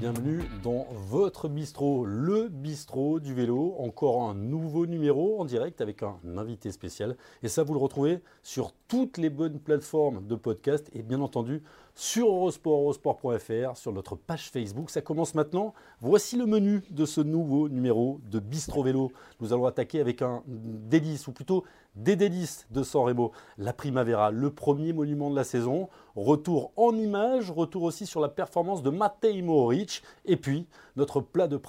bienvenue dans votre bistrot, le bistrot du vélo. Encore un nouveau numéro en direct avec un invité spécial. Et ça, vous le retrouvez sur toutes les bonnes plateformes de podcast et bien entendu sur Eurosport, eurosport.fr, sur notre page Facebook. Ça commence maintenant. Voici le menu de ce nouveau numéro de Bistro Vélo. Nous allons attaquer avec un délice, ou plutôt des délices de San Remo. La Primavera, le premier monument de la saison. Retour en images, retour aussi sur la performance de Matej Mohoric. Et puis, notre plat de,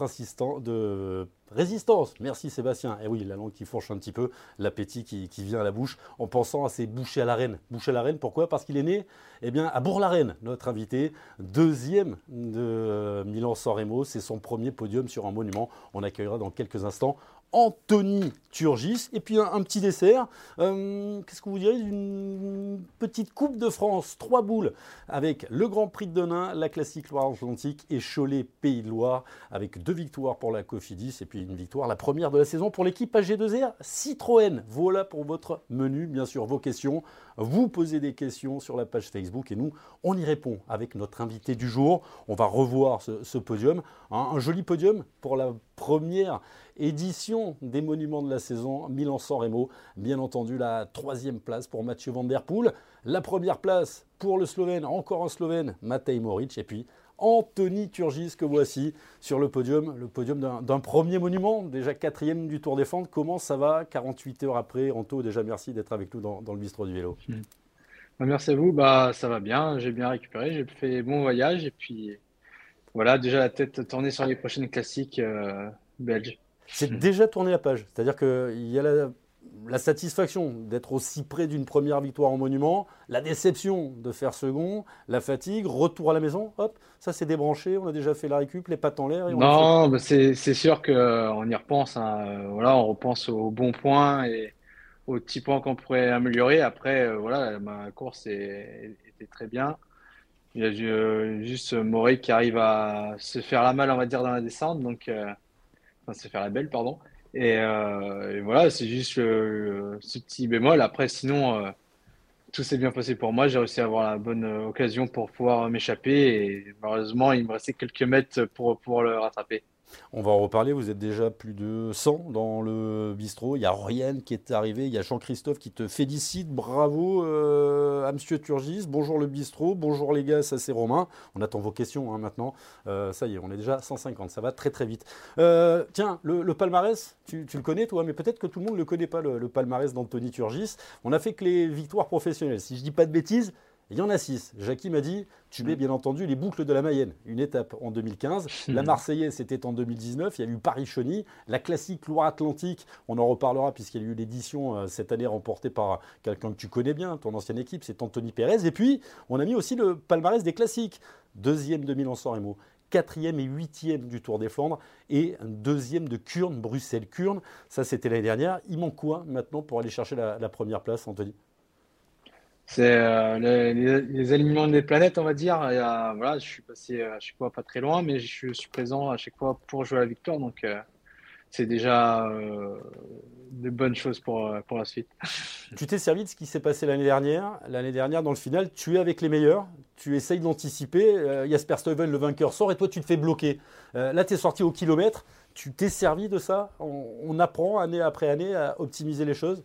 de résistance. Merci Sébastien. Et oui, la langue qui fourche un petit peu, l'appétit qui, vient à la bouche en pensant à ces bouchées à la reine. Bouchées à la reine, pourquoi? Parce qu'il est né eh bien, à Bourg-la-Reine, notre invité, deuxième de Milan-San Remo. C'est son premier podium sur un monument. On accueillera dans quelques instants Anthony Turgis. Et puis un, petit dessert. Euh, qu'est-ce que vous direz d'une petite Coupe de France, trois boules, avec le Grand Prix de Denain, la Classique Loire-Atlantique et Cholet Pays de Loire, avec deux victoires pour la Cofidis et puis une victoire, la première de la saison pour l'équipe AG2R Citroën. Voilà pour votre menu, bien sûr, vos questions. Vous posez des questions sur la page Facebook et nous, on y répond avec notre invité du jour. On va revoir ce, podium, un joli podium pour la première édition des monuments de la saison Milan-San Remo. Bien entendu, la troisième place pour Mathieu Van Der Poel. La première place pour le Slovène, encore un Slovène, Matej Moric. Et puis Anthony Turgis que voici sur le podium, le podium d'un premier monument, déjà quatrième du Tour des Fentes. Comment ça va 48 heures après Anto, déjà merci d'être avec nous dans, le bistrot du vélo. Hmm. Bah, merci à vous, bah, ça va bien, j'ai bien récupéré, j'ai fait bon voyage et puis voilà, déjà la tête tournée sur les prochaines classiques euh, belges. C'est déjà tourné la page. C'est-à-dire qu'il y a la, satisfaction d'être aussi près d'une première victoire en monument, la déception de faire second, la fatigue, retour à la maison, hop, ça c'est débranché, on a déjà fait la récup, les pattes en l'air. Non, bah, c'est sûr qu'on euh, y repense. Hein. Voilà, on repense aux bons points et aux petits points qu'on pourrait améliorer. Après, euh, voilà, ma course était très bien. Il y a euh, juste Morey qui arrive à se faire la malle, on va dire, dans la descente. Donc, enfin, se faire la belle, pardon. Et, euh, voilà, c'est juste ce petit bémol. Après, sinon, euh, tout s'est bien passé pour moi. J'ai réussi à avoir la bonne occasion pour pouvoir m'échapper. Et malheureusement, il me restait quelques mètres pour pouvoir le rattraper. On va en reparler, vous êtes déjà plus de 100 dans le bistrot. Il y a Ryan qui est arrivé, il y a Jean-Christophe qui te félicite. Bravo euh, à Monsieur Turgis. Bonjour le bistrot, bonjour les gars, ça c'est Romain. On attend vos questions hein, maintenant. Euh, ça y est, on est déjà à 150, ça va très très vite. Euh, tiens, le, palmarès, tu, le connais toi, mais peut-être que tout le monde ne le connaît pas, le, le palmarès d'Anthony Turgis. On a fait que les victoires professionnelles. Si je dis pas de bêtises, il y en a six. Jackie m'a dit, tu mets mm. bien entendu les boucles de la Mayenne, une étape en 2015. La Marseillaise, c'était en 2019. Il y a eu Paris-Chauny. La classique Loire-Atlantique, on en reparlera puisqu'il y a eu l'édition euh, cette année remportée par quelqu'un que tu connais bien, ton ancienne équipe, c'est Anthony Pérez. Et puis, on a mis aussi le palmarès des classiques. Deuxième de Milan-San Remo quatrième et huitième du Tour des Flandres et un deuxième de Kurn, Bruxelles-Kurn. Ça, c'était l'année dernière. Il manque quoi maintenant pour aller chercher la première place, Anthony? C'est euh, les, alignements des planètes, on va dire. voilà, je suis passé à chaque fois pas très loin, mais je suis présent à chaque fois pour jouer à la victoire. Donc, euh, c'est déjà euh, de bonnes choses pour, pour la suite. Tu t'es servi de ce qui s'est passé l'année dernière. L'année dernière, dans le final, tu es avec les meilleurs. Tu essayes d'anticiper. Jasper Stuyven, le vainqueur, sort et toi, tu te fais bloquer. là, tu es sorti au kilomètre. Tu t'es servi de ça on apprend année après année à optimiser les choses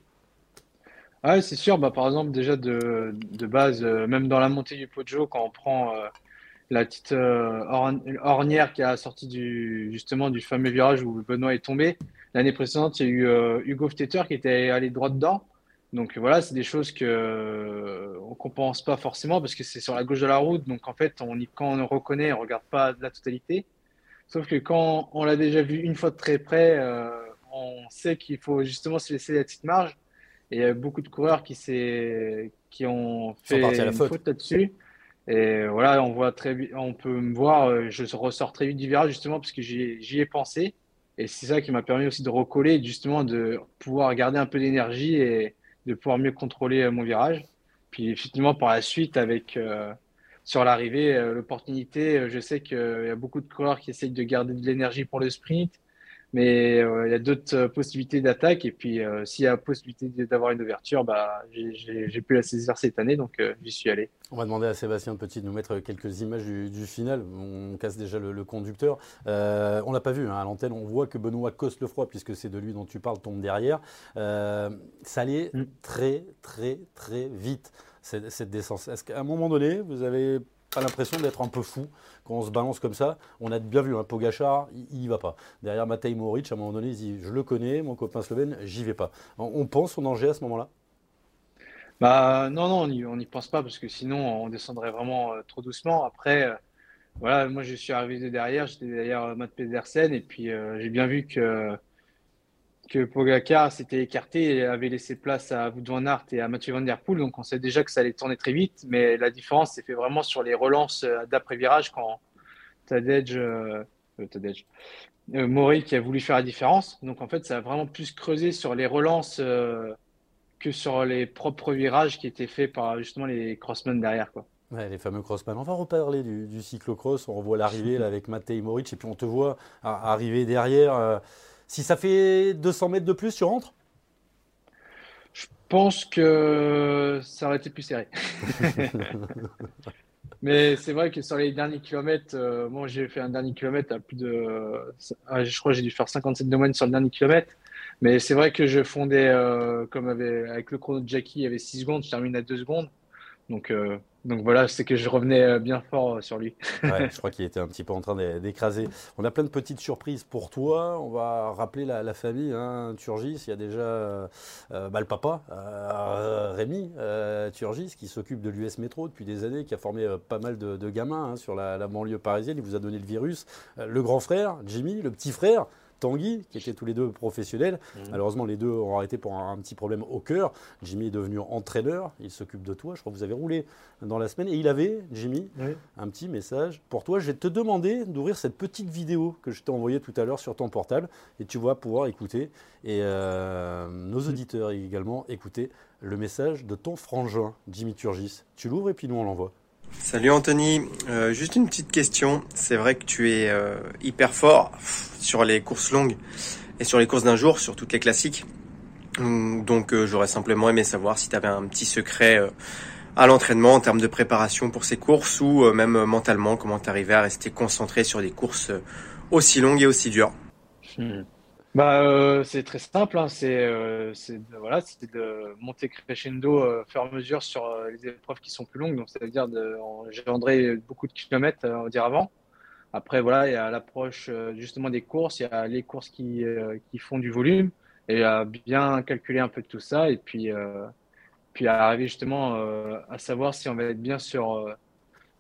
ah c'est sûr. Bah, par exemple, déjà de, base, euh, même dans la montée du Poggio, quand on prend euh, la petite euh, ornière qui a sorti du, justement du fameux virage où Benoît est tombé, l'année précédente, il y a eu Hugo Ftetter qui était allé droit dedans. Donc voilà, c'est des choses que on compense pas forcément parce que c'est sur la gauche de la route. Donc en fait, on quand on reconnaît, on regarde pas la totalité. Sauf que quand on l'a déjà vu une fois de très près, on sait qu'il faut justement se laisser la petite marge. Et il y a beaucoup de coureurs qui, qui ont fait une faute, là-dessus. Et voilà, on voit très on peut me voir, euh, je ressors très vite du virage justement parce que j'y ai pensé. Et c'est ça qui m'a permis aussi de recoller, justement de pouvoir garder un peu d'énergie et de pouvoir mieux contrôler euh, mon virage. Puis effectivement, par la suite, avec euh, sur l'arrivée, l'opportunité, je sais qu'il y a beaucoup de coureurs qui essayent de garder de l'énergie pour le sprint, Mais il y a d'autres possibilités d'attaque. Et puis, s'il y a possibilité d'avoir une ouverture, bah, j'ai pu la saisir cette année, donc j'y suis allé. On va demander à Sébastien Petit de nous mettre quelques images du, final. On casse déjà le, conducteur. on l'a pas vu hein, à l'antenne. On voit que Benoît coste le froid, puisque c'est de lui dont tu parles, tombe derrière. ça allait mm. très, très, très vite, cette, cette descente. Est-ce qu'à un moment donné, vous avez l'impression d'être un peu fou quand on se balance comme ça. On a bien vu, un hein, Pogachar, il, va pas. Derrière Matej Moric, à un moment donné, il dit Je le connais, mon copain slovène, j'y vais pas. On pense au danger à ce moment-là? Bah, Non, non, on n'y pense pas parce que sinon, on descendrait vraiment euh, trop doucement. Après, euh, voilà, moi, je suis arrivé derrière, j'étais derrière euh, Matt Pedersen et puis j'ai bien vu que que Pogacar s'était écarté et avait laissé place à Wout van et à Mathieu Van Der Poel. Donc on sait déjà que ça allait tourner très vite, mais la différence s'est fait vraiment sur les relances euh, d'après-virage quand Tadej, euh, euh, Tadej euh, Maury qui a voulu faire la différence. Donc en fait, ça a vraiment plus creusé sur les relances que sur les propres virages qui étaient faits par justement les crossmen derrière. Ouais, les fameux crossmen. On va reparler du, du cyclocross. On revoit l'arrivée avec Matej Moric et puis on te voit arriver derrière. Si ça fait 200 mètres de plus, tu rentres? Je pense que ça aurait été plus serré. Mais c'est vrai que sur les derniers kilomètres, euh, moi j'ai fait un dernier kilomètre à plus de. Ah, je crois que j'ai dû faire 57 de moyenne sur le dernier kilomètre. Mais c'est vrai que je fondais, euh, comme avec, le chrono de Jackie, il y avait 6 secondes, je termine à 2 secondes. Donc, euh, donc voilà, c'est que je revenais euh, bien fort euh, sur lui. ouais, je crois qu'il était un petit peu en train d'écraser. On a plein de petites surprises pour toi. On va rappeler la, famille, hein, Turgis. Il y a déjà bah, le papa, Rémi Turgis, qui s'occupe de l'US Métro depuis des années, qui a formé pas mal de, gamins hein, sur la, la, banlieue parisienne. Il vous a donné le virus. le grand frère, Jimmy, le petit frère. Tanguy, qui étaient tous les deux professionnels. Mmh. Malheureusement, les deux ont arrêté pour un, petit problème au cœur. Jimmy est devenu entraîneur, il s'occupe de toi. Je crois que vous avez roulé dans la semaine. Et il avait, Jimmy, un petit message pour toi. Je vais te demander d'ouvrir cette petite vidéo que je t'ai envoyée tout à l'heure sur ton portable. Et tu vas pouvoir écouter. Et euh, nos mmh. auditeurs également écouter le message de ton frangin, Jimmy Turgis. Tu l'ouvres et puis nous on l'envoie. Salut Anthony, euh, juste une petite question. C'est vrai que tu es euh, hyper fort sur les courses longues et sur les courses d'un jour, sur toutes les classiques. Hum, donc euh, j'aurais simplement aimé savoir si tu avais un petit secret à l'entraînement en termes de préparation pour ces courses ou même mentalement, comment tu arrivais à rester concentré sur des courses aussi longues et aussi dures. Hmm. Bah, euh, c'est très simple, hein. c'est euh, de, de monter crescendo euh, à mesure sur euh, les épreuves qui sont plus longues, donc c'est-à-dire d'engendrer beaucoup de kilomètres, on va dire avant. Après, voilà, il y a l'approche justement des courses, il y a les courses qui, qui font du volume, et à bien calculer un peu tout ça, et puis, puis arriver justement à savoir si on va être bien sur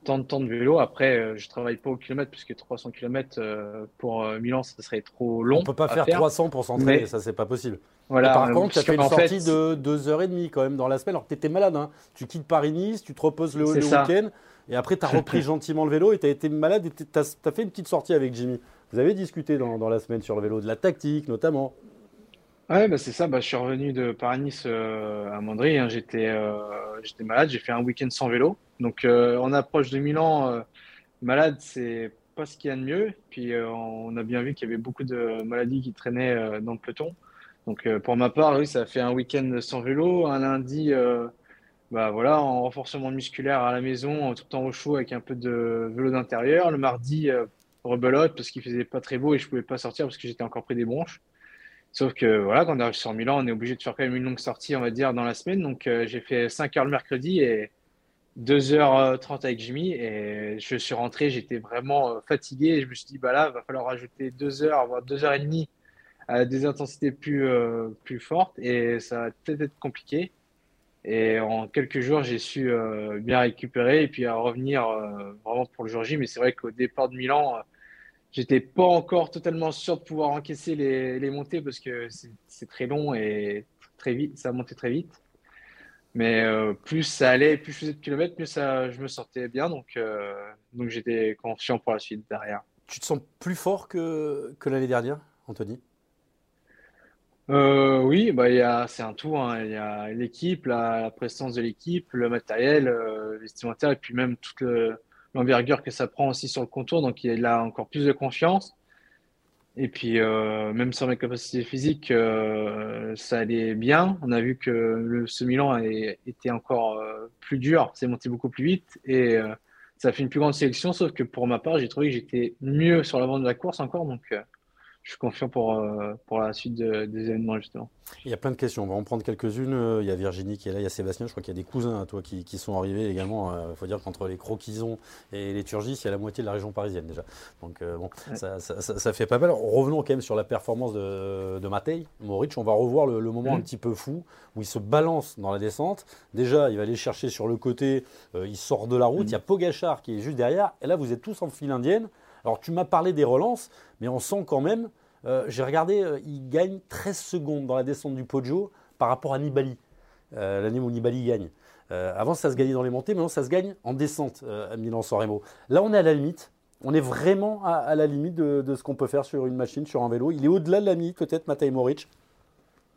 tant de temps de vélo. Après, euh, je travaille pas au kilomètre puisque 300 km euh, pour euh, Milan, ça serait trop long. On peut pas faire, 300 pour s'entraîner, ça c'est pas possible. Voilà, par contre, tu as fait une sortie de 2h30 quand même dans la semaine alors que tu étais malade. Hein. Tu quittes Paris-Nice, tu te reposes le, le week-end et après tu as repris gentiment le vélo et tu as été malade et tu as, fait une petite sortie avec Jimmy. Vous avez discuté dans, dans la semaine sur le vélo, de la tactique notamment. Ouais, bah c'est ça. Bah, je suis revenu de Paris-Nice à Mandry. Hein. J'étais j'étais malade. J'ai fait un week-end sans vélo. Donc, euh, on approche de Milan, euh, malade, c'est pas ce qu'il y a de mieux. Puis, euh, on a bien vu qu'il y avait beaucoup de maladies qui traînaient dans le peloton. Donc, pour ma part, oui, ça a fait un week-end sans vélo, un lundi, bah voilà, en renforcement musculaire à la maison, tout le temps au chaud avec un peu de vélo d'intérieur. Le mardi, rebelote parce qu'il faisait pas très beau et je pouvais pas sortir parce que j'étais encore pris des bronches. Sauf que voilà, quand on arrive sur Milan, on est obligé de faire quand même une longue sortie, on va dire, dans la semaine. Donc j'ai fait 5 heures le mercredi et 2h30 avec Jimmy et je suis rentré, j'étais vraiment euh, fatigué et je me suis dit, bah là, va falloir rajouter 2 heures, voire 2 heures et demie à des intensités plus, euh, plus fortes et ça va peut-être être compliqué. Et en quelques jours, j'ai su euh, bien récupérer et puis à revenir vraiment pour le jour J. Mais c'est vrai qu'au départ de Milan, j'étais pas encore totalement sûr de pouvoir encaisser les, les montées parce que c'est très long et très vite, ça a monté très vite. Mais euh, plus ça allait, plus je faisais de kilomètres, mieux ça, je me sentais bien. Donc, euh, donc j'étais confiant pour la suite derrière. Tu te sens plus fort que, que l'année dernière, Anthony? Euh, Oui, bah, c'est un tout. Hein. Il y a l'équipe, la, la, présence de l'équipe, le matériel vestimentaire et puis même toute l'envergure que ça prend aussi sur le contour. Donc il a encore plus de confiance. Et puis, euh, même sans mes capacités physiques, euh, ça allait bien. On a vu que le, ce Milan était encore euh, plus dur, c'est monté beaucoup plus vite et ça a fait une plus grande sélection. Sauf que pour ma part, j'ai trouvé que j'étais mieux sur l'avant de la course encore. Je suis confiant pour, euh, pour la suite des événements, justement. Il y a plein de questions. On va en prendre quelques-unes. Euh, il y a Virginie qui est là, il y a Sébastien. Je crois qu'il y a des cousins à toi qui, qui sont arrivés également. Il euh, faut dire qu'entre les croquisons et les turgis, il y a la moitié de la région parisienne déjà. Donc, bon, ça, ça, ça, fait pas mal. Revenons quand même sur la performance de, de Matej. Moric, on va revoir le, moment mm. un petit peu fou où il se balance dans la descente. Déjà, il va aller chercher sur le côté. il sort de la route. Mm. Il y a Pogachar qui est juste derrière. Et là, vous êtes tous en file indienne. Alors tu m'as parlé des relances, mais on sent quand même, euh, j'ai regardé, euh, il gagne 13 secondes dans la descente du Poggio par rapport à Nibali, euh, l'année où Nibali gagne. avant, ça se gagnait dans les montées, maintenant, ça se gagne en descente à Milan-San Remo. Là, on est à la limite. On est vraiment à, la limite de, ce qu'on peut faire sur une machine, sur un vélo. Il est au-delà de la limite, peut-être, Matej Moric.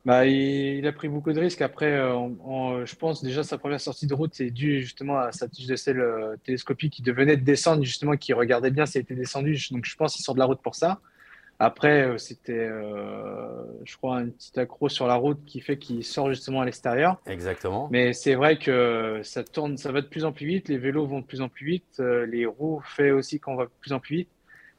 Bah, il, a pris beaucoup de risques. Après, je pense déjà sa première sortie de route, c'est dû justement à sa tige de sel télescopique qui devenait de descendre, justement, qui regardait bien si elle était descendue. Donc, je pense qu'il sort de la route pour ça. Après, euh, c'était, euh, je crois, un petit accro sur la route qui fait qu'il sort justement à l'extérieur. Exactement. Mais c'est vrai que ça tourne, ça va de plus en plus vite. Les vélos vont de plus en plus vite. Euh, les roues fait aussi qu'on va de plus en plus vite.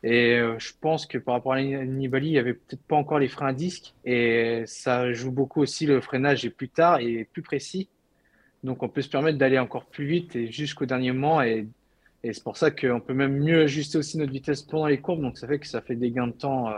Et je pense que par rapport à Nibali, il y avait peut-être pas encore les freins à disque. Et ça joue beaucoup aussi. Le freinage est plus tard et plus précis. Donc on peut se permettre d'aller encore plus vite et jusqu'au dernier moment et et c'est pour ça qu'on peut même mieux ajuster aussi notre vitesse pendant les courbes. Donc ça fait que ça fait des gains de temps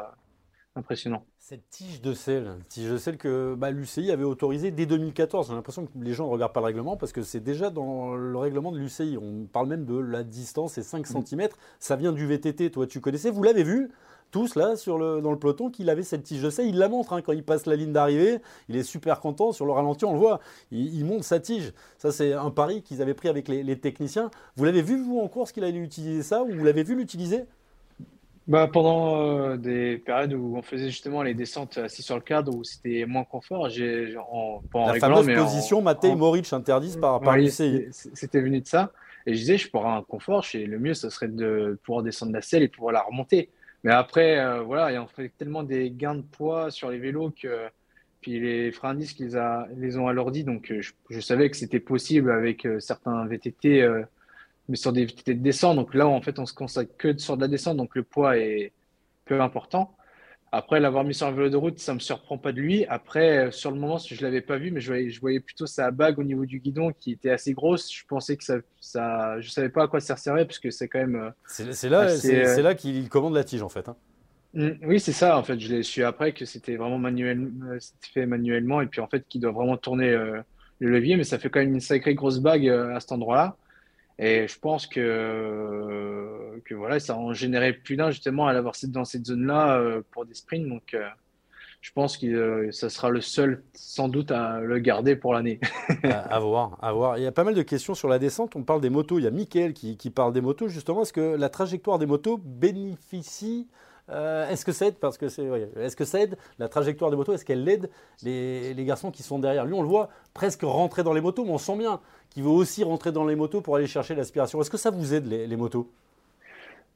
impressionnants. Cette tige de sel, tige de sel que bah, l'UCI avait autorisée dès 2014. J'ai l'impression que les gens ne regardent pas le règlement parce que c'est déjà dans le règlement de l'UCI. On parle même de la distance, c'est 5 mm. cm. Ça vient du VTT, toi tu connaissais. Vous l'avez vu tous là sur le, dans le peloton qu'il avait cette tige de sel. Il la montre hein, quand il passe la ligne d'arrivée. Il est super content. Sur le ralenti, on le voit. Il, monte sa tige. Ça, c'est un pari qu'ils avaient pris avec les, techniciens. Vous l'avez vu, vous, en course, qu'il allait utiliser ça ou vous l'avez vu l'utiliser? Bah, pendant euh, des périodes où on faisait justement les descentes assis sur le cadre où c'était moins confort, j'ai en, la fameuse position Matej Moric interdite par, par. C'était venu de ça. Et je disais, je pourrais un confort, le mieux, ce serait de pouvoir descendre la selle et pouvoir la remonter. Mais après, euh, voilà, il en fait tellement des gains de poids sur les vélos que puis les freins disques, ils, a, les ont alourdis. Donc, euh, je, savais que c'était possible avec euh, certains VTT, mais sur des VTT de descente. Donc là, en fait, on se consacre que sur de la descente. Donc, le poids est peu important. Après, l'avoir mis sur un vélo de route, ça ne me surprend pas de lui. Après, euh, sur le moment, je ne l'avais pas vu, mais je voyais, je voyais, plutôt sa bague au niveau du guidon qui était assez grosse. Je pensais que ça. ça je ne savais pas à quoi ça servait, parce que c'est quand même. Euh, c'est là, euh, là qu'il commande la tige, en fait. Hein. Mmh, oui, c'est ça. En fait, je l'ai su après que c'était vraiment manuel, fait manuellement et puis en fait, qu'il doit vraiment tourner le levier, mais ça fait quand même une sacrée grosse bague à cet endroit-là. Et je pense que, que voilà, ça en générait plus d'un justement à l'avoir dans cette zone-là euh, pour des sprints. Donc, euh, je pense que euh, ça sera le seul, sans doute, à le garder pour l'année. à, voir, à voir. Il y a pas mal de questions sur la descente. On parle des motos. Il y a Mickaël qui, qui parle des motos. Justement, est-ce que la trajectoire des motos bénéficie euh, est-ce que ça aide parce que c'est, est-ce que ça aide la trajectoire des motos Est-ce qu'elle aide les, garçons qui sont derrière lui On le voit presque rentrer dans les motos, mais on sent bien qu'il veut aussi rentrer dans les motos pour aller chercher l'aspiration. Est-ce que ça vous aide les, motos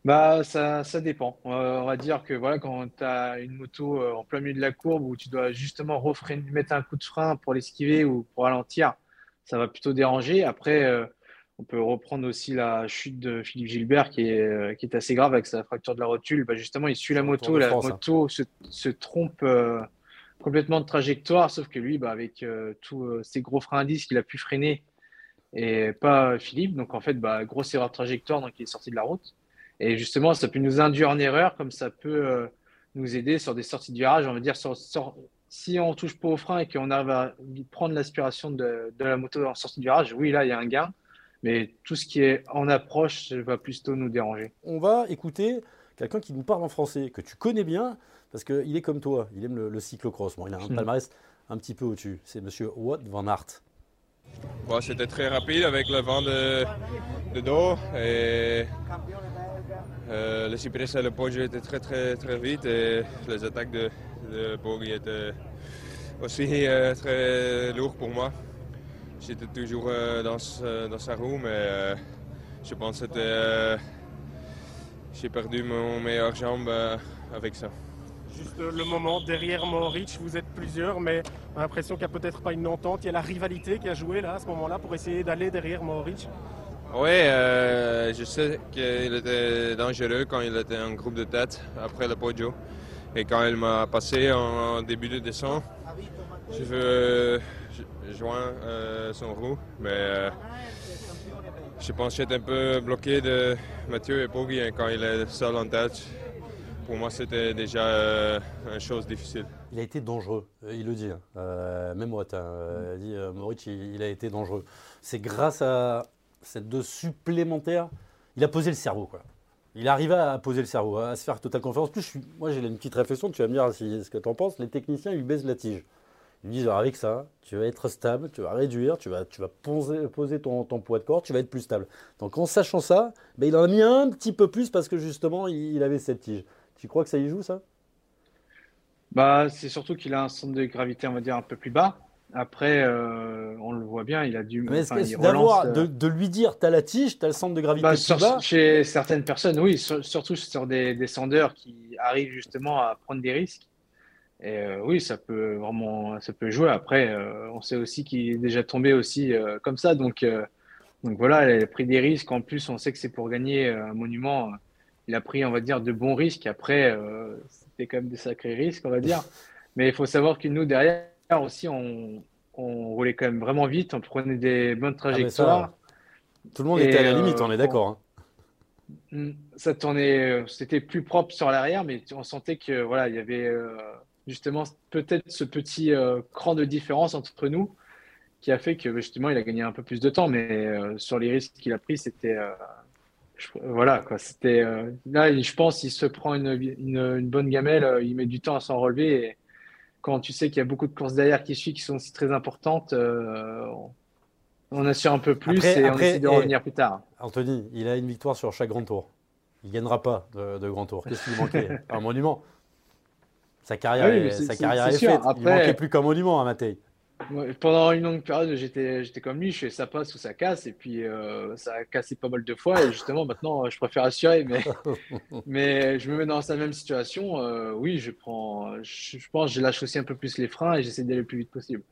bah, ça, ça dépend. Euh, on va dire que voilà, quand tu as une moto euh, en plein milieu de la courbe où tu dois justement mettre un coup de frein pour l'esquiver ou pour ralentir, ça va plutôt déranger. Après, on peut reprendre aussi la chute de Philippe Gilbert qui est, euh, qui est assez grave avec sa fracture de la rotule. Bah, justement, il suit la moto, la hein. moto se, trompe euh, complètement de trajectoire, sauf que lui, bah, avec euh, tous ses gros freins à disque, il a pu freiner et pas Philippe. Donc en fait, bah, grosse erreur de trajectoire, donc il est sorti de la route. Et justement, ça peut nous induire en erreur, comme ça peut nous aider sur des sorties de virage. On va dire, si on touche pas au frein et qu'on arrive à prendre l'aspiration de, de la moto en sortie de virage, oui, là, il y a un gain. Mais tout ce qui est en approche va plutôt nous déranger. On va écouter quelqu'un qui nous parle en français, que tu connais bien, parce qu'il est comme toi, il aime le, cyclocross. Bon, il a un hmm. palmarès un petit peu au-dessus. C'est monsieur Wout van Aert. C'était très rapide avec le vent de, dos et euh, le cypress et le Poggio étaient très très très vite et les attaques de, de étaient aussi euh, très lourdes pour moi. J'étais toujours euh, dans, dans, sa roue, mais euh, je pense que euh, j'ai perdu mon meilleure jambe avec ça. Juste le moment derrière Mohoric, vous êtes plusieurs, mais on a l'impression qu'il n'y a peut-être pas une entente. Il y a la rivalité qui a joué là à ce moment-là pour essayer d'aller derrière Mohoric. Oui, euh, je sais qu'il était dangereux quand il était en groupe de tête après le podio. Et quand il m'a passé en, début de décembre, je veux joindre euh, son roue. Mais euh, je pense que j'étais un peu bloqué de Mathieu et Poggi hein, quand il est seul en tête. Pour moi, c'était déjà une chose difficile. Il a été dangereux, il le dit. Hein. même moi, il dit Moritz, il a été dangereux. C'est grâce à cette dose supplémentaire, il a posé le cerveau. Quoi. Il arriva à poser le cerveau, à se faire totale confiance. moi, j'ai une petite réflexion, tu vas me dire ce que tu en penses. Les techniciens ils baissent la tige. Ils me disent avec ça, tu vas être stable, tu vas réduire, tu vas, tu vas poser, poser ton, poids de corps, tu vas être plus stable. Donc en sachant ça, ben, il en a mis un petit peu plus parce que justement, il, avait cette tige. Tu crois que ça y joue, ça? Bah, C'est surtout qu'il a un centre de gravité, on va dire, un peu plus bas. Après, euh, on le voit bien, il a dû. Mais d'avoir, euh, de, lui dire, tu as la tige, tu as le centre de gravité bah, bas? Chez certaines personnes, oui, surtout sur des descendeurs qui arrivent justement à prendre des risques. Et euh, oui, ça peut vraiment, ça peut jouer. Après, on sait aussi qu'il est déjà tombé aussi comme ça, donc, donc voilà, il a pris des risques. En plus, on sait que c'est pour gagner un monument. Il a pris, on va dire, de bons risques. Après, c'était quand même des sacrés risques, on va dire. Mais il faut savoir que nous derrière aussi, on, roulait quand même vraiment vite, on prenait des bonnes ah, trajectoires. tout le monde était à la limite, on est d'accord. Hein. Mm, ça tournait, c'était plus propre sur l'arrière, mais on sentait que voilà, il y avait euh, justement peut-être ce petit euh, cran de différence entre nous qui a fait que justement il a gagné un peu plus de temps, mais euh, sur les risques qu'il a pris, c'était voilà quoi. C'était là, je pense, il se prend une, une, bonne gamelle, il met du temps à s'en relever. Et, quand tu sais qu'il y a beaucoup de courses derrière qui suivent, qui sont aussi très importantes, euh, on assure un peu plus et on essaie de revenir plus tard. Anthony, il a une victoire sur chaque grand tour. Il ne gagnera pas de, grand tour. Qu'est-ce qui lui manquait? Un monument. Sa carrière, est, sa carrière est, faite. il ne manquait plus qu'un monument à Mattei pendant une longue période, j'étais, j'étais comme lui, je fais ça passe ou ça casse, et puis euh, ça a cassé pas mal de fois, et justement maintenant je préfère assurer, mais, mais je me mets dans sa même situation. Euh, oui, je prends, je, pense, je lâche aussi un peu plus les freins et j'essaie d'aller le plus vite possible.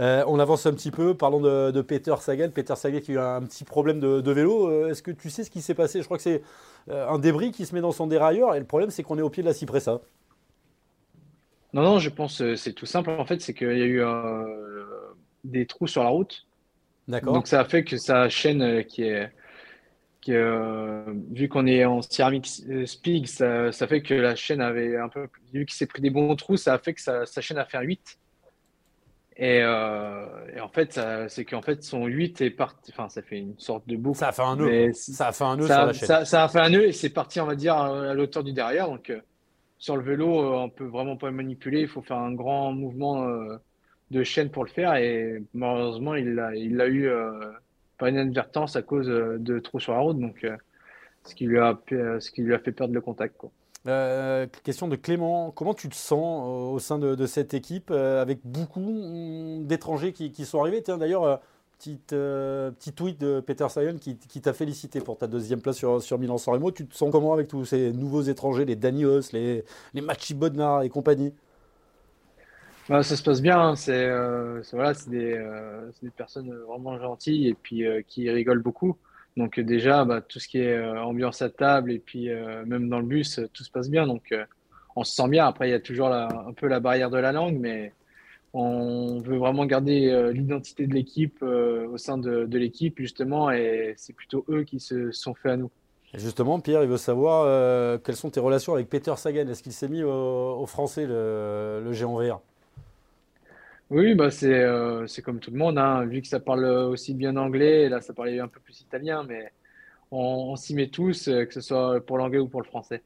Euh, on avance un petit peu, parlons de, Peter Sagan. Peter Sagan qui a eu un petit problème de, de vélo. Est-ce que tu sais ce qui s'est passé? Je crois que c'est un débris qui se met dans son dérailleur, et le problème c'est qu'on est au pied de la Cipressa. Non, non, je pense que c'est tout simple. En fait, c'est qu'il y a eu euh, des trous sur la route. D'accord. Donc, ça a fait que sa chaîne euh, qui est. Qui, euh, vu qu'on est en céramique Spig, ça, ça, fait que la chaîne avait un peu. Vu qu'il s'est pris des bons trous, ça a fait que sa, sa chaîne a fait un 8. Et, et en fait, c'est qu'en fait, son 8 est parti. Enfin, ça fait une sorte de boucle. Ça a fait un nœud. Ça a fait un nœud sur la chaîne. Ça, ça, a fait un nœud et c'est parti, on va dire, à l'auteur du derrière. Donc sur le vélo, euh, on peut vraiment pas manipuler. Il faut faire un grand mouvement euh, de chaîne pour le faire. Et malheureusement, il l'a eu euh, par inadvertance à cause de trous sur la route. Donc, ce, qui lui a, fait perdre le contact. Question de Clément, comment tu te sens au sein de, cette équipe avec beaucoup mm, d'étrangers qui, qui, sont arrivés? D'ailleurs, Euh, petit tweet de Peter Sagan qui, t'a félicité pour ta deuxième place sur, sur Milan-San Remo. Tu te sens comment avec tous ces nouveaux étrangers, les Danios, les, les Machi Bodnar et compagnie? Bah, Ça se passe bien. Hein. C'est euh, voilà, des, euh, des, personnes vraiment gentilles et puis qui rigolent beaucoup. Donc déjà, bah, tout ce qui est ambiance à table et puis même dans le bus, tout se passe bien. Donc on se sent bien. Après, il y a toujours un peu la barrière de la langue, mais on veut vraiment garder euh, l'identité de l'équipe euh, au sein de, l'équipe, justement, et c'est plutôt eux qui se sont faits à nous. justement, Pierre, il veut savoir euh, quelles sont tes relations avec Peter Sagan. Est-ce qu'il s'est mis au, français, le, géant vert Oui, bah c'est comme tout le monde. Hein. Vu que ça parle aussi bien anglais, là ça parlait un peu plus italien, mais on s'y met tous, que ce soit pour l'anglais ou pour le français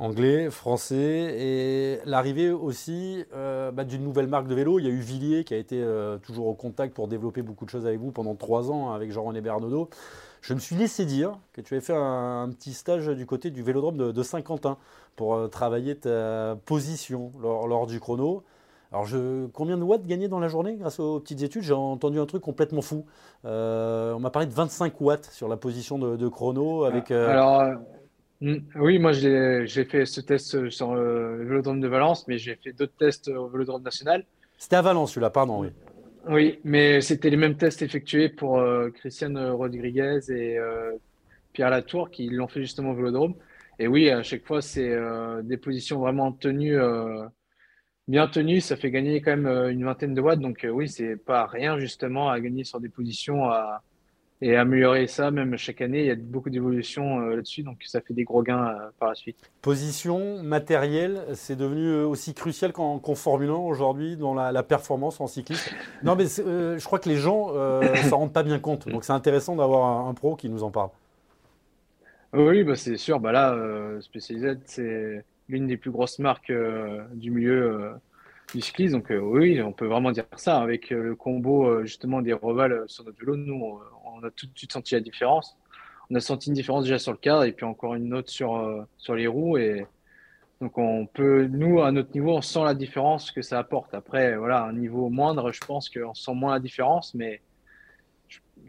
anglais, français, et l'arrivée aussi euh, bah, d'une nouvelle marque de vélo. Il y a eu Villiers qui a été euh, toujours au contact pour développer beaucoup de choses avec vous pendant trois ans avec Jean-René Bernaudot. Je me suis laissé dire que tu avais fait un, petit stage du côté du vélodrome de, Saint-Quentin pour euh, travailler ta position lors, du chrono. Alors, je, combien de watts gagnés dans la journée grâce aux petites études? J'ai entendu un truc complètement fou. on m'a parlé de 25 watts sur la position de, chrono avec. Oui, moi j'ai fait ce test sur le vélodrome de Valence, mais j'ai fait d'autres tests au vélodrome national. C'était à Valence, celui-là, pardon, oui. Oui, mais c'était les mêmes tests effectués pour euh, Christian Rodriguez et euh, Pierre Latour qui l'ont fait justement au vélodrome. Et oui, à chaque fois, c'est euh, des positions vraiment tenues, bien tenues. Ça fait gagner quand même une vingtaine de watts. Donc oui, c'est pas rien justement à gagner sur des positions à, et améliorer ça, même chaque année, il y a beaucoup d'évolutions euh, là-dessus, donc ça fait des gros gains euh, par la suite. Position, matériel, c'est devenu euh, aussi crucial qu'en Formule 1 aujourd'hui dans la, performance en cyclisme. Non, mais je crois que les gens ne s'en rendent pas bien compte, donc c'est intéressant d'avoir un, pro qui nous en parle. Oui, bah c'est sûr. Bah là, Specialized, c'est l'une des plus grosses marques du milieu du cyclisme. Donc oui, on peut vraiment dire ça. Avec le combo justement des revals sur notre vélo, nous, on a tout de suite senti la différence. On a senti une différence déjà sur le cadre et puis encore une autre sur, euh, sur les roues. Et donc, on peut, nous, à notre niveau, on sent la différence que ça apporte. Après, voilà, un niveau moindre, je pense qu'on sent moins la différence, mais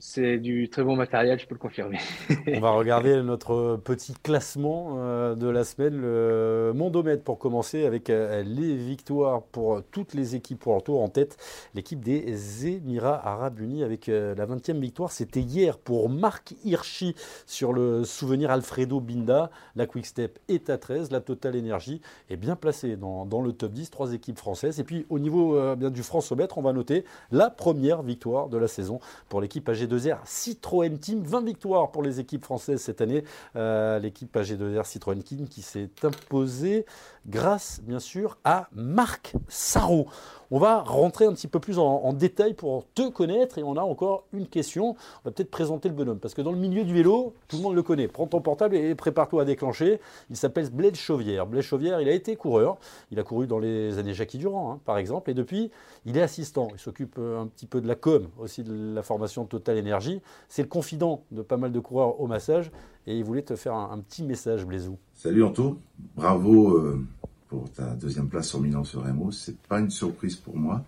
c'est du très bon matériel, je peux le confirmer. On va regarder notre petit classement euh, de la semaine, le Mondomètre pour commencer avec euh, les victoires pour toutes les équipes pour leur tour en tête. L'équipe des Émirats Arabes Unis avec euh, la 20e victoire, c'était hier pour Marc Hirschi sur le souvenir Alfredo Binda. La Quick Step est à 13, la Total Energy est bien placée dans, le top 10, trois équipes françaises. Et puis au niveau du France-Mètre, on va noter la première victoire de la saison pour l'équipe AG 2 r Citroën Team. 20 victoires pour les équipes françaises cette année. Euh, l'équipe AG2R Citroën Team qui s'est imposée grâce bien sûr à Marc Sarro. On va rentrer un petit peu plus en, détail pour te connaître et on a encore une question. On va peut-être présenter le bonhomme parce que dans le milieu du vélo, tout le monde le connaît. Prends ton portable et prépare-toi à déclencher. Il s'appelle Blaise Chauvière. Blaise Chauvière, il a été coureur. Il a couru dans les années Jackie Durand, hein, par exemple. Et depuis, il est assistant. Il s'occupe euh, un petit peu de la com, aussi de la formation Total Énergie. C'est le confident de pas mal de coureurs au massage. Et il voulait te faire un, petit message, Blaisou. Salut Anto. Bravo. Euh, pour ta deuxième place sur Milan sur Remo. C'est pas une surprise pour moi.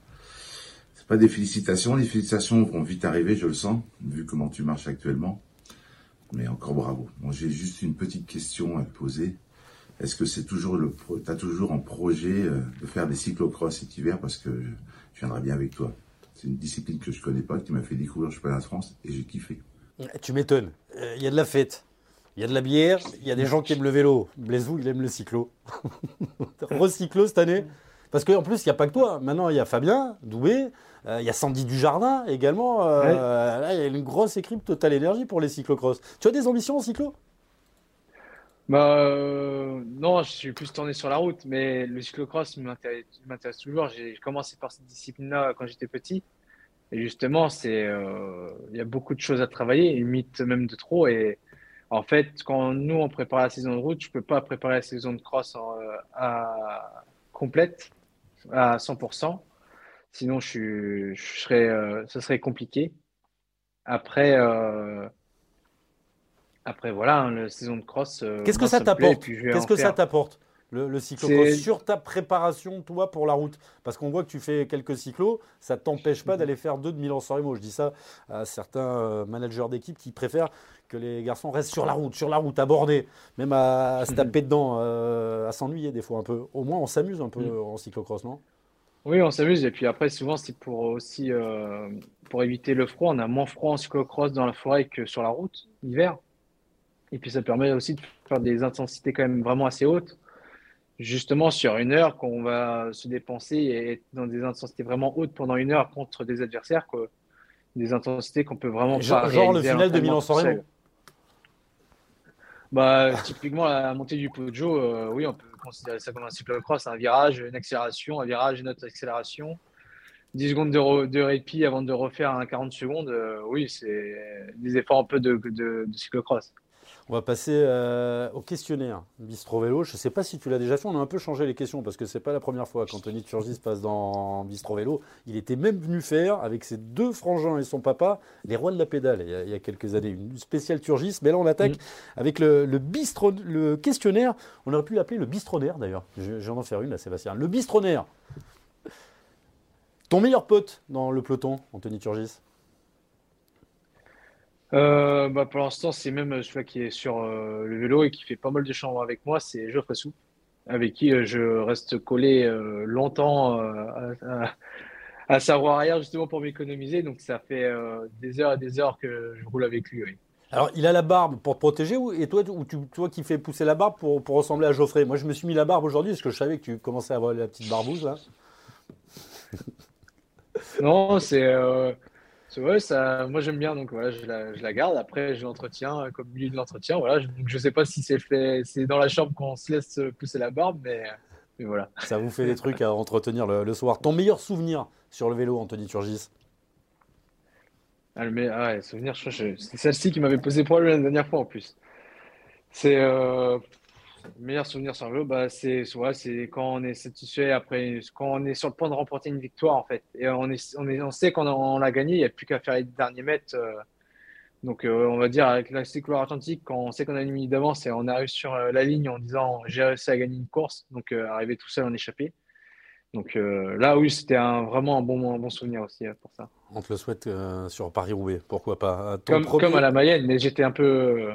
C'est pas des félicitations. Les félicitations vont vite arriver, je le sens, vu comment tu marches actuellement. Mais encore bravo. Moi, j'ai juste une petite question à te poser. Est-ce que c'est toujours le, t'as toujours en projet euh, de faire des cyclocross cet hiver? Parce que je viendrai bien avec toi. C'est une discipline que je connais pas, qui m'a fait découvrir le championnat de France et j'ai kiffé. Tu m'étonnes. Il y a de la fête. Il y a de la bière, il y a des gens qui aiment le vélo. Blaisou, il aime le cyclo. Recyclo cette année Parce qu'en plus, il n'y a pas que toi. Maintenant, il y a Fabien Doubé, euh, il y a Sandy Dujardin également. Euh, là, il y a une grosse équipe Total Énergie pour les cyclocross. Tu as des ambitions en cyclo? Bah, euh, non, je suis plus tourné sur la route, mais le cyclocross m'intéresse toujours. J'ai commencé par cette discipline-là quand j'étais petit. Et justement, il y a beaucoup de choses à travailler, mythe même de trop. Et en fait, quand nous, on prépare la saison de route, je ne peux pas préparer la saison de cross euh, à, complète, à 100%. Sinon, je, je serais, euh, ce serait compliqué. Après, euh, après voilà, hein, la saison de cross. Qu'est-ce que ça t'apporte Qu'est-ce que ça t'apporte le, le cyclocross sur ta préparation, toi, pour la route? Parce qu'on voit que tu fais quelques cyclos, ça ne t'empêche pas d'aller faire deux de Milan-San Remo. Je dis ça à certains managers d'équipe qui préfèrent que les garçons restent sur la route, sur la route, abordés, même à, se taper dedans, euh, à s'ennuyer des fois un peu. Au moins, on s'amuse un peu mm. en cyclocross, non? Oui, on s'amuse. Et puis après, souvent, c'est pour aussi euh, pour éviter le froid. On a moins froid en cyclocross dans la forêt que sur la route l'hiver. Et puis ça permet aussi de faire des intensités quand même vraiment assez hautes. Justement, sur une heure, qu'on va se dépenser et être dans des intensités vraiment hautes pendant une heure contre des adversaires, quoi. des intensités qu'on peut vraiment genre, Genre le final de Milan-San bah, typiquement, la montée du Pojo, euh, oui, on peut considérer ça comme un cyclocross, un virage, une accélération, un virage, une autre accélération. 10 secondes de, répit avant de refaire un 40 secondes, euh, oui, c'est des efforts un peu de, de cyclocross. On va passer euh, au questionnaire Bistro Vélo. Je ne sais pas si tu l'as déjà fait. On a un peu changé les questions parce que ce n'est pas la première fois qu'Anthony Turgis passe dans Bistro Vélo. Il était même venu faire avec ses deux frangins et son papa les rois de la pédale il y a, quelques années. Une spéciale Turgis. Mais là, on attaque mm. avec le, bistro, le questionnaire. On aurait pu l'appeler le bistronaire d'ailleurs. Je, vais en faire une là, Sébastien. Le bistronaire. Ton meilleur pote dans le peloton, Anthony Turgis? Euh, bah, pour l'instant, c'est même celui qui est sur euh, le vélo et qui fait pas mal de chambres avec moi, c'est Geoffrey Sou, avec qui euh, je reste collé euh, longtemps euh, à, à sa roue arrière justement pour m'économiser. Donc ça fait euh, des heures et des heures que je roule avec lui. oui. Alors, il a la barbe pour te protéger ou- et toi, ou tu, toi qui fais pousser la barbe pour, pour ressembler à Geoffrey? Moi, je me suis mis la barbe aujourd'hui parce que je savais que tu commençais à avoir la petite barbouze là. Non, c'est euh, ça, moi j'aime bien, donc voilà, je la, je la garde. Après, je l'entretiens euh, comme lui de l'entretien. Voilà, je, donc, je sais pas si c'est fait, c'est dans la chambre qu'on se laisse pousser la barbe, mais, mais voilà. Ça vous fait des trucs à entretenir le, le soir. Ton meilleur souvenir sur le vélo, Anthony Turgis? Ah, le me- ah ouais, souvenir, c'est celle-ci qui m'avait posé problème la dernière fois en plus. C'est euh, meilleur souvenir sur le vélo, bah, c'est ouais, c'est quand on est satisfait après, quand on est sur le point de remporter une victoire en fait. Et on est, on est, on sait qu'on l'a gagné, il n'y a plus qu'à faire les derniers mètres. euh, donc euh, on va dire avec la cyclo atlantique, quand on sait qu'on a une minute d'avance et on arrive sur euh, la ligne en disant j'ai réussi à gagner une course, donc arriver tout seul en échappée. Donc là oui, c'était vraiment un bon, un bon souvenir aussi pour ça. On te le souhaite sur Paris-Roubaix, pourquoi pas. Ton Comme, premier- comme à la Mayenne, mais j'étais un peu,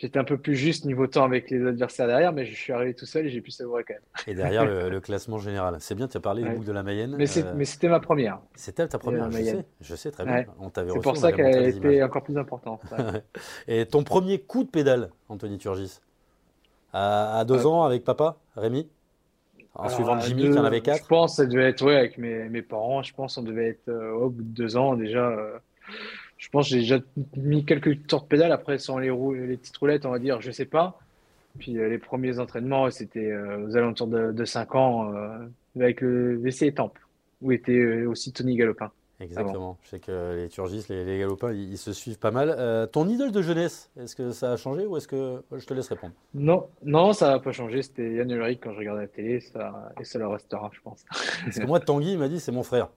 j'étais un peu plus juste niveau temps avec les adversaires derrière, mais je suis arrivé tout seul et j'ai pu savourer quand même. Et derrière le, le classement général. C'est bien, tu as parlé Ouais. boucles de la Mayenne. Mais Euh, mais c'était ma première. C'était ta première, je Mayenne. sais, je sais très bien. Ouais. On t'avait C'est pour on ça qu'elle images. encore plus importante. ouais. Et ton premier coup de pédale, Anthony Turgis À, à deux Euh, ans avec papa, Rémi? En Alors, suivant Jimmy, deux- qui en avait Je quatre pense que ça devait être, ouais, avec mes, mes parents, je pense qu'on devait être euh, au bout de deux ans déjà. Je pense que j'ai déjà mis quelques tours de pédale, après sans les, roues, les petites roulettes, on va dire, je sais pas. Puis euh, les premiers entraînements, c'était euh, aux alentours de, de 5 ans, euh, avec le WC Étampes, où était aussi Tony Galopin. Exactement. Je sais que les Turgis, les, les galopins, ils, ils se suivent pas mal. Euh, ton idole de jeunesse, est-ce que ça a changé ou est-ce que. Je te laisse répondre? Non, non, ça n'a pas changé. C'était Yann Ulrich quand je regardais la télé, ça, et ça le restera, je pense. Parce que moi, Tanguy il m'a dit c'est mon frère.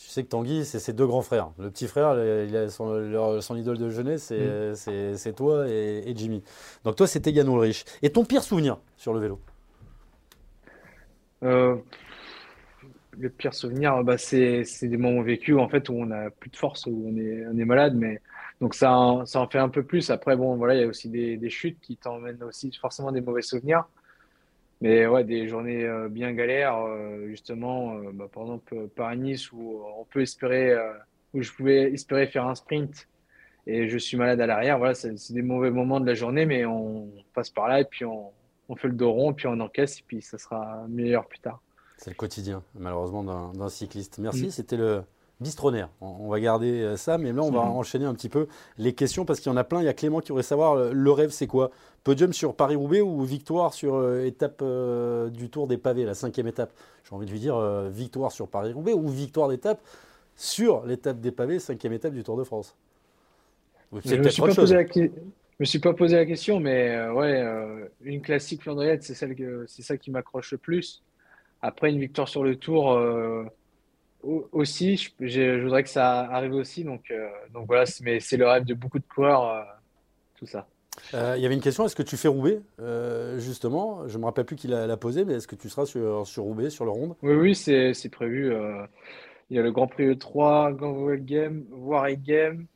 Je sais que Tanguy, c'est ses deux grands frères. Le petit frère, il a son, leur- son idole de jeunesse, c'est c'est toi et, et Jimmy. Donc toi, c'était Yann Ulrich. Et ton pire souvenir sur le vélo Euh, le pire souvenir, bah, c'est, des moments vécus en fait où on a plus de force, où on est, on est malade, mais donc ça, en- ça en fait un peu plus. Après, bon, voilà, il y a aussi des, des chutes qui t'emmènent aussi forcément des mauvais souvenirs. Mais ouais, des journées euh, bien galères, euh, justement, euh, bah, par exemple Paris-Nice où on peut espérer, où je pouvais espérer faire un sprint et je suis malade à l'arrière. Voilà, c'est des mauvais moments de la journée, mais on passe par là et puis on, on fait le dos rond, puis on encaisse et puis ça sera meilleur plus tard. C'est le quotidien, malheureusement, d'un d'un cycliste. Merci, Mm. c'était le bistronaire. On, va garder euh, ça, mais là, on va Mhm. enchaîner un petit peu les questions parce qu'il y en a plein. Il y a Clément qui voudrait savoir euh, le rêve, c'est quoi? Podium sur Paris-Roubaix ou victoire sur euh, étape euh, du Tour des Pavés, la cinquième étape? J'ai envie de lui dire euh, victoire sur Paris-Roubaix ou victoire d'étape sur l'étape des Pavés, cinquième étape du Tour de France? Je C'est me suis pas posé la, que- je me suis pas posé la question, mais ouais, une classique flandrienne, c'est celle que, c'est ça qui m'accroche le plus. Après, une victoire sur le Tour aussi, je, voudrais que ça arrive aussi. Donc, euh, donc voilà, c'est- mais c'est le rêve de beaucoup de coureurs, euh, tout ça. Euh, Il y avait une question, est-ce que tu fais Roubaix? Euh, Justement, je ne me rappelle plus qui l'a l'a posé, mais est-ce que tu seras sur, sur Roubaix, sur le Ronde Oui, oui, c'est prévu. il y a le Grand Prix E3, Ganwell Game, Warwick Game,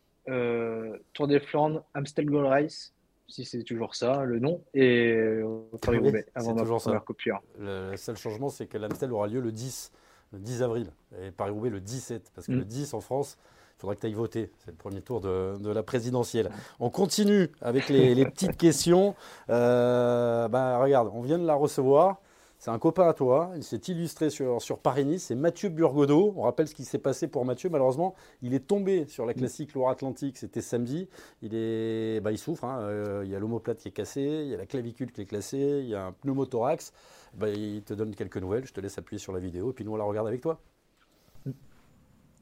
Tour des Flandres, Amstel Gold Race, si c'est toujours ça le nom, et Paris-Roubaix avant c'est ma toujours ça. première coupure. Le le seul changement, c'est que l'Amstel aura lieu le 10, le 10 avril, et Paris-Roubaix le 17, parce que Mm. le 10 en France, il faudra que tu ailles voter. C'est le premier tour de, de la présidentielle. On continue avec les, les petites questions. Euh, bah, regarde, on vient de la recevoir. C'est un copain à toi. Il s'est illustré sur, Paris-Nice. C'est Mathieu Burgodeau. On rappelle ce qui s'est passé pour Mathieu. Malheureusement, il est tombé sur la classique Loire-Atlantique. C'était samedi. Il, est, bah, il souffre. hein. Euh, il y a l'omoplate qui est cassée. Il y a la clavicule qui est cassée. Il y a un pneumothorax. Bah, il te donne quelques nouvelles. Je te laisse appuyer sur la vidéo. Et puis nous, on la regarde avec toi.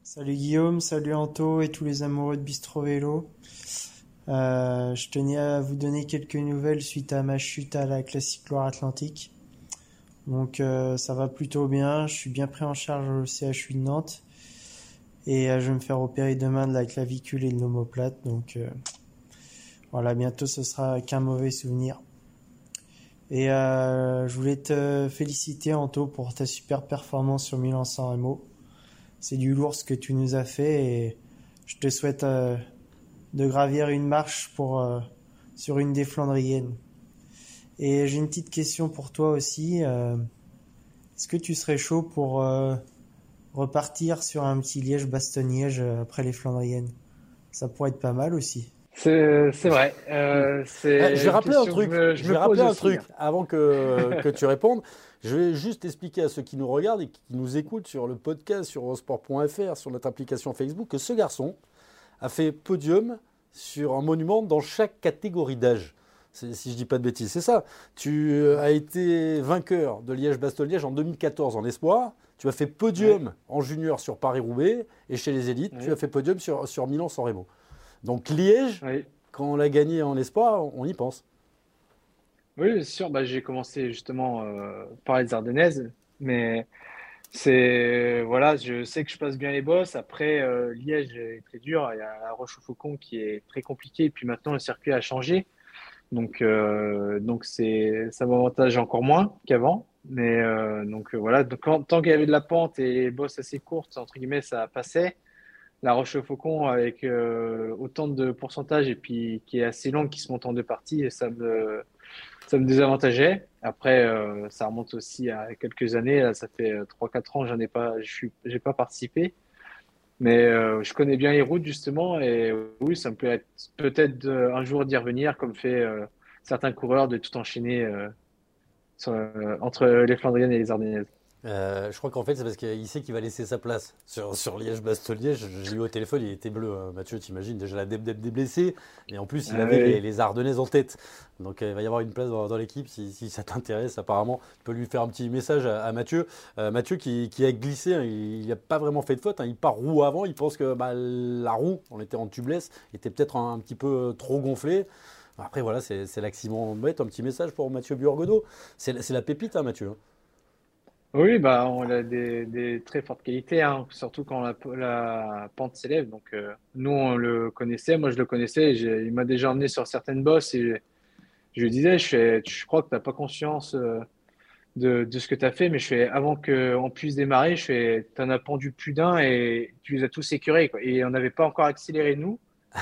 Salut Guillaume, salut Anto et tous les amoureux de Bistro Vélo. Euh, je tenais à vous donner quelques nouvelles suite à ma chute à la Classique Loire-Atlantique. Donc euh, ça va plutôt bien, je suis bien pris en charge au CHU de Nantes et euh, je vais me faire opérer demain de la clavicule et de l'omoplate. Donc euh, voilà, bientôt ce sera qu'un mauvais souvenir. Et je voulais te féliciter Anto pour ta super performance sur Milan-San Remo c'est du lourd ce que tu nous as fait et je te souhaite de gravir une marche pour, sur une des Flandriennes. Et j'ai une petite question pour toi aussi. euh, Est-ce que tu serais chaud pour euh, repartir sur un petit Liège-Bastogne-Liège euh, après les Flandriennes? Ça pourrait être pas mal aussi. C'est vrai. Euh, c'est Eh, je vais rappeler un truc. je me- Je je vais rappeler un aussi, truc hein. avant que, que tu répondes. Je vais juste expliquer à ceux qui nous regardent et qui nous écoutent sur le podcast, sur eurosport.fr, sur notre application Facebook, que ce garçon a fait podium sur un monument dans chaque catégorie d'âge. Si je dis pas de bêtises, c'est ça. Tu euh, as été vainqueur de Liège-Bastogne-Liège en 2014 en espoir. Tu as fait podium en junior sur Paris-Roubaix et chez les élites, tu as fait podium sur, sur Milan-San Remo. Donc Liège, Oui. quand on l'a gagné en espoir, on y pense. Oui, c'est sûr. Bah, j'ai commencé justement euh, par les Ardennaises, mais c'est voilà, je sais que je passe bien les bosses. Après, euh, Liège est très dur. Il y a la Roche-au-Faucon qui est très compliquée. Et puis maintenant, le circuit a changé, donc euh, donc c'est ça m'avantage encore moins qu'avant. Mais euh, donc euh, voilà, donc, quand- tant qu'il y avait de la pente et les bosses assez courtes entre guillemets, ça passait. La Roche-au-Faucon avec euh, autant de pourcentage et puis qui est assez longue, qui se monte en deux parties, ça me ça me désavantageait. Après, ça remonte aussi à quelques années. Là, ça fait euh, 3-4 ans, j'en pas, je suis, j'ai pas participé. Mais euh, je connais bien les routes justement, et oui, ça me peut être peut-être un jour d'y revenir, comme fait euh, certains coureurs, de tout enchaîner euh, entre les Flandriennes et les Ardennaises. Euh, je crois qu'en fait, c'est parce qu'il sait qu'il va laisser sa place sur, sur Liège-Bastogne-Liège. J'ai eu au téléphone, il était bleu, hein, Mathieu, t'imagines, déjà la deb des blessés. Et en plus, il Ah avait oui. les, les Ardennaises en tête. Donc, euh, il va y avoir une place dans, dans l'équipe si, si ça t'intéresse, apparemment. Tu peux lui faire un petit message à, à Mathieu. Euh, Mathieu qui, qui a glissé, hein, il n'a pas vraiment fait de faute. hein, il part roue avant, il pense que bah, la roue, on était en tubeless, était peut-être un, un petit peu trop gonflée. Après, voilà, c'est l'accident bête. Un petit message pour Mathieu Burgodeau. C'est la- c'est la pépite, hein, Mathieu. Oui, bah, on a des, très fortes qualités, hein, surtout quand la, la pente s'élève. Donc, euh, nous, on le connaissait, moi, je le connaissais. Il m'a déjà emmené sur certaines bosses et je lui disais, je fais, crois que tu n'as pas conscience euh, de, ce que tu as fait, mais je fais, avant qu'on puisse démarrer, je fais, tu en as pendu plus d'un et tu les as tous écurés. Et on n'avait pas encore accéléré, nous,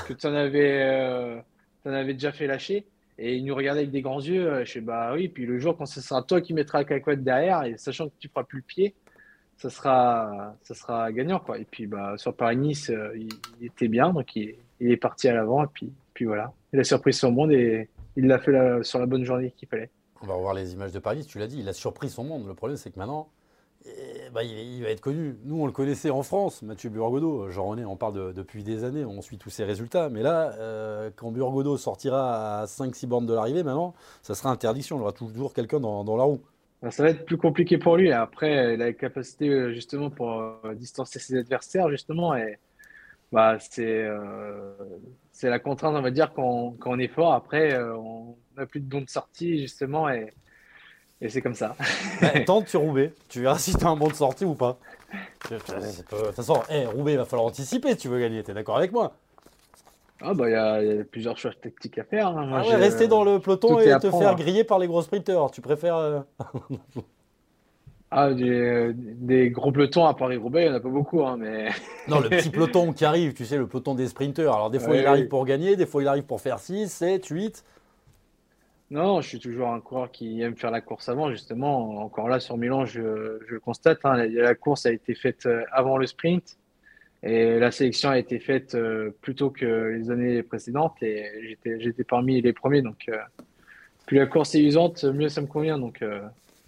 que tu en euh, avais déjà fait lâcher. Et il nous regardait avec des grands yeux. euh, Je fais, bah oui, puis le jour quand ce sera toi qui mettras la cacahuète derrière, et sachant que tu feras plus le pied, ça sera, ça sera gagnant, quoi. Et puis, bah, sur Paris-Nice, euh, il, était bien, donc il, il est parti à l'avant, et puis, puis voilà. Il a surpris son monde et il l'a fait sur la bonne journée qu'il fallait. On va revoir les images de Paris, tu l'as dit, il a surpris son monde. Le problème, c'est que maintenant, eh ben, il, va être connu. Nous, on le connaissait en France, Mathieu Burgodeau. Jean-René en parle de- depuis des années, on suit tous ses résultats. Mais là, euh, quand Burgodeau sortira à 5-6 bornes de l'arrivée, maintenant, ça sera interdiction. Il aura toujours quelqu'un dans, la roue. Bah, ça va être plus compliqué pour lui. Après, il a la capacité euh, justement pour euh, distancer ses adversaires, justement. Et bah, c'est la contrainte, on va dire, quand, quand on est fort. Après, on n'a plus de don de sortie, justement. Et, et c'est comme ça. Bah, tente sur Roubaix, tu verras si tu as un bon de sortie ou pas. De toute façon, eh, Roubaix, il va falloir anticiper si tu veux gagner. Tu es d'accord avec moi? Ah, bah, il y a, il y a plusieurs choix tactiques à faire. hein. Moi, Ah ouais, Rester dans le peloton tout et te prendre. faire griller par les gros sprinteurs. Tu préfères. euh, Ah, des, des gros pelotons à Paris-Roubaix, il n'y en a pas beaucoup. Hein, mais... Non, le petit peloton qui arrive, tu sais, le peloton des sprinteurs. Alors, des fois, Ouais, il arrive pour gagner, des fois, il arrive pour faire 6, 7, 8. Non, je suis toujours un coureur qui aime faire la course avant, justement. Encore là, sur Milan, je, le constate. hein, la, course a été faite euh, avant le sprint et la sélection a été faite euh, plus tôt que les années précédentes et j'étais, parmi les premiers. Donc, euh, plus la course est usante, mieux ça me convient. Donc, euh,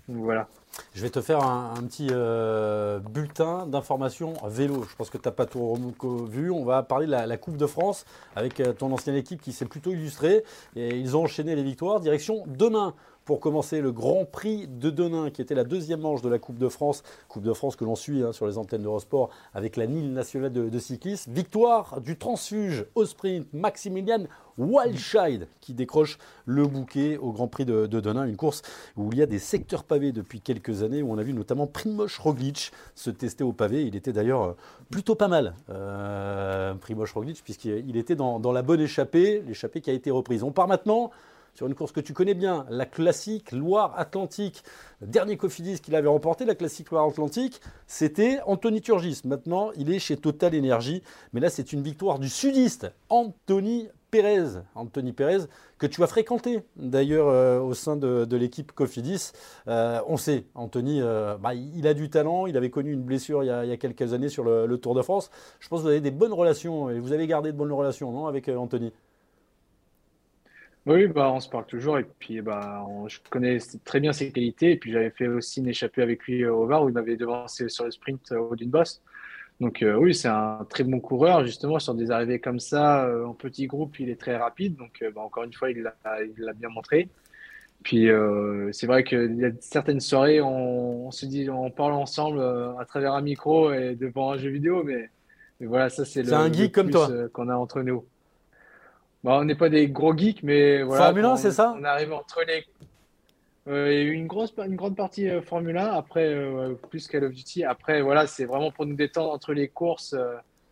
donc voilà. Je vais te faire un, petit euh, bulletin d'information vélo. Je pense que tu n'as pas tout vu. On va parler de la, la Coupe de France avec euh, ton ancienne équipe qui s'est plutôt illustrée. Et ils ont enchaîné les victoires. Direction demain pour commencer le Grand Prix de Denain, qui était la deuxième manche de la Coupe de France. Coupe de France que l'on suit hein, sur les antennes d'Eurosport avec la NIL nationale de, de cyclisme. Victoire du transfuge au sprint Maximilian Walscheid qui décroche le bouquet au Grand Prix de, de Denain. Une course où il y a des secteurs pavés depuis quelques années, où on a vu notamment Primoz Roglic se tester au pavé. Il était d'ailleurs euh, plutôt pas mal, euh, Primoz Roglic, puisqu'il il était dans la bonne échappée, l'échappée qui a été reprise. On part maintenant sur une course que tu connais bien, la classique Loire-Atlantique. Le dernier Cofidis qu'il avait remporté, la classique Loire-Atlantique, c'était Anthony Turgis. Maintenant, il est chez Total Energy. Mais là, c'est une victoire du sudiste, Anthony Pérez, Anthony Pérez, que tu as fréquenté d'ailleurs euh, au sein de, l'équipe Cofidis. Euh, on sait, Anthony, euh, bah, il a du talent, il avait connu une blessure il y a, quelques années sur le, Tour de France. Je pense que vous avez des bonnes relations et vous avez gardé de bonnes relations, non, avec Anthony? Oui, bah, on se parle toujours et puis bah, je connais très bien ses qualités et puis j'avais fait aussi une échappée avec lui au Var où il m'avait devancé sur le sprint au d'une bosse. Donc euh, oui, c'est un très bon coureur, justement, sur des arrivées comme ça, euh, en petit groupe, il est très rapide. Donc euh, bah, encore une fois, il l'a bien montré. Puis c'est vrai qu'il y a certaines soirées, on, se dit, on parle ensemble à travers un micro et devant un jeu vidéo, mais, voilà, ça c'est le, un geek comme toi qu'on a entre nous. Bah, on n'est pas des gros geeks, mais voilà. Formule 1, c'est ça On arrive entre les euh, il y a eu une, grosse, une grande partie euh, Formule 1, après euh, plus Call of Duty. Après, voilà, c'est vraiment pour nous détendre entre les courses,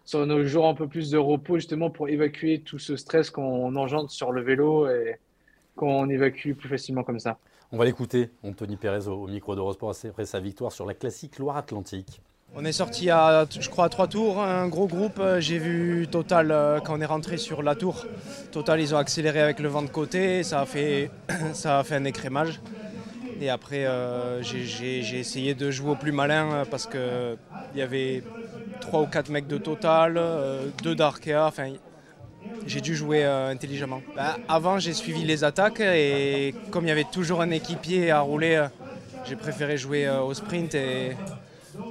sur nos jours un peu plus de repos, justement pour évacuer tout ce stress qu'on engendre sur le vélo et qu'on évacue plus facilement comme ça. On va l'écouter, Anthony Perez au, micro d'Eurosport après sa victoire sur la classique Loire-Atlantique. On est sorti à, je crois, trois tours, un gros groupe. J'ai vu Total quand on est rentré sur la tour. Total, ils ont accéléré avec le vent de côté. Ça a fait, un écrémage. Et après, euh, j'ai essayé de jouer au plus malin euh, parce qu'il y avait trois ou quatre mecs de total, euh, deux d'Arkea. Enfin, j'ai dû jouer intelligemment. Bah, avant, j'ai suivi les attaques et comme il y avait toujours un équipier à rouler, j'ai préféré jouer au sprint.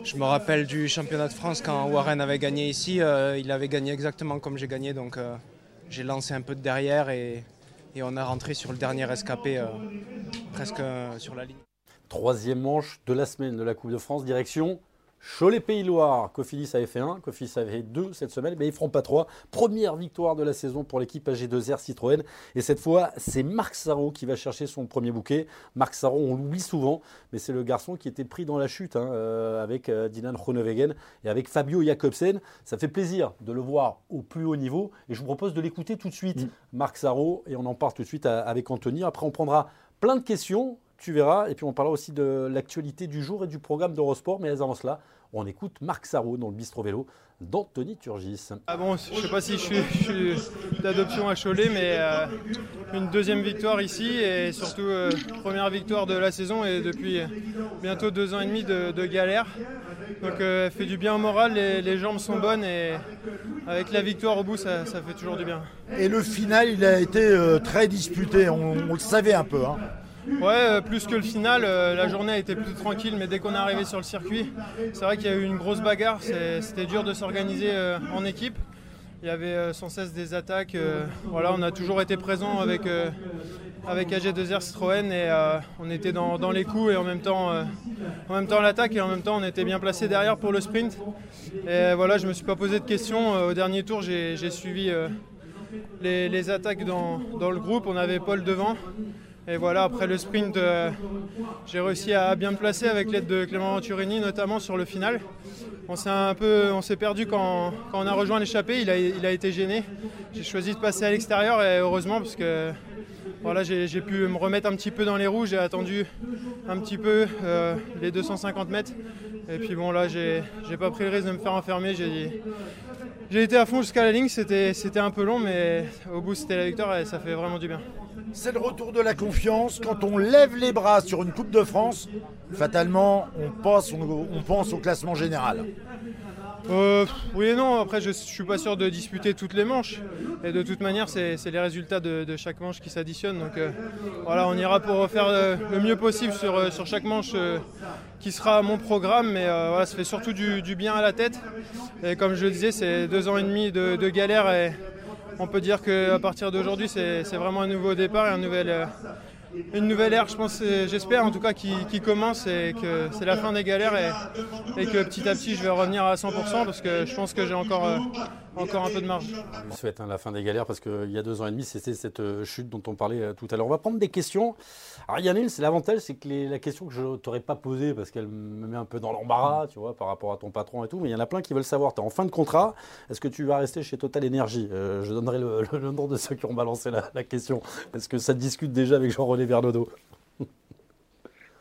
Je me rappelle du championnat de France quand Warren avait gagné ici. il avait gagné exactement comme j'ai gagné. Donc j'ai lancé un peu de derrière et on a rentré sur le dernier escapé euh, presque euh, sur la ligne. Troisième manche de la semaine de la Coupe de France, direction Cholet-Pays-Loire. Cofidis avait fait 1, Cofidis avait fait 2 cette semaine, mais ils ne feront pas 3. Première victoire de la saison pour l'équipe AG2R Citroën. Et cette fois, c'est Marc Sarro qui va chercher son premier bouquet. Marc Sarro, on l'oublie souvent, mais c'est le garçon qui était pris dans la chute hein, euh, avec euh, Dylan Groenewegen et avec Fabio Jacobsen. Ça fait plaisir de le voir au plus haut niveau. Et je vous propose de l'écouter tout de suite, mm. Marc Sarro, et on en parle tout de suite avec Anthony. Après, on prendra plein de questions tu verras. Et puis on parlera aussi de l'actualité du jour et du programme d'Eurosport. Mais avant cela, on écoute Marc Sarro dans le Bistro Vélo d'Anthony Turgis. Ah bon, je ne sais pas si je suis, d'adoption à Cholet, mais euh, une deuxième victoire ici et surtout euh, première victoire de la saison et depuis bientôt deux ans et demi de, galère. Donc euh, fait du bien au moral, les, jambes sont bonnes et avec la victoire au bout, ça, fait toujours du bien. Et le final, il a été très disputé, on, le savait un peu. Hein. Ouais, euh, plus que le final, euh, la journée a été plutôt tranquille, mais dès qu'on est arrivé sur le circuit, c'est vrai qu'il y a eu une grosse bagarre. C'était dur de s'organiser euh, en équipe. Il y avait sans cesse des attaques. voilà, on a toujours été présent avec, avec AG2R Citroën et on était dans, les coups et en même temps, temps l'attaque et en même temps on était bien placé derrière pour le sprint. Et voilà, je me suis pas posé de questions. Au dernier tour, j'ai suivi les, attaques dans, dans le groupe. On avait Paul devant. Et voilà, après le sprint, euh, j'ai réussi à bien me placer avec l'aide de Clément Venturini, notamment sur le final. On s'est un peu, on s'est perdu quand, on a rejoint l'échappée. Il a, il a été gêné. J'ai choisi de passer à l'extérieur et heureusement parce que voilà, j'ai pu me remettre un petit peu dans les roues. J'ai attendu un petit peu euh, les 250 mètres. Et puis bon là, j'ai pas pris le risque de me faire enfermer. J'ai été à fond jusqu'à la ligne, c'était un peu long, mais au bout c'était la victoire et ça fait vraiment du bien. C'est le retour de la confiance. Quand on lève les bras sur une Coupe de France, fatalement, on pense, on pense au classement général. Euh, oui et non, après je ne suis pas sûr de disputer toutes les manches. Et de toute manière, c'est les résultats de, chaque manche qui s'additionnent. Donc euh, voilà, on ira pour faire le, mieux possible sur, euh, chaque manche qui sera mon programme. Mais voilà, ça fait surtout du, bien à la tête. Et comme je le disais, c'est deux ans et demi de, de galère. Et on peut dire qu'à partir d'aujourd'hui, c'est vraiment un nouveau départ et un nouvel une nouvelle ère, je pense, j'espère en tout cas, qui, commence et que c'est la fin des galères et, que petit à petit je vais revenir à 100% parce que je pense que j'ai encore, euh, encore un peu de marge. Je souhaite hein, la fin des galères parce qu'il y a deux ans et demi, c'était cette euh, chute dont on parlait euh, tout à l'heure. On va prendre des questions. Alors, il y en a une, c'est l'avantage, c'est que les- la question que je ne t'aurais pas posée parce qu'elle me met un peu dans l'embarras, tu vois, par rapport à ton patron et tout, mais il y en a plein qui veulent savoir. Tu es en fin de contrat, est-ce que tu vas rester chez Total Energy? Euh, Je donnerai le, le- le nom de ceux qui ont balancé la, la question. Est-ce que ça te discute déjà avec Jean-René Bernodeau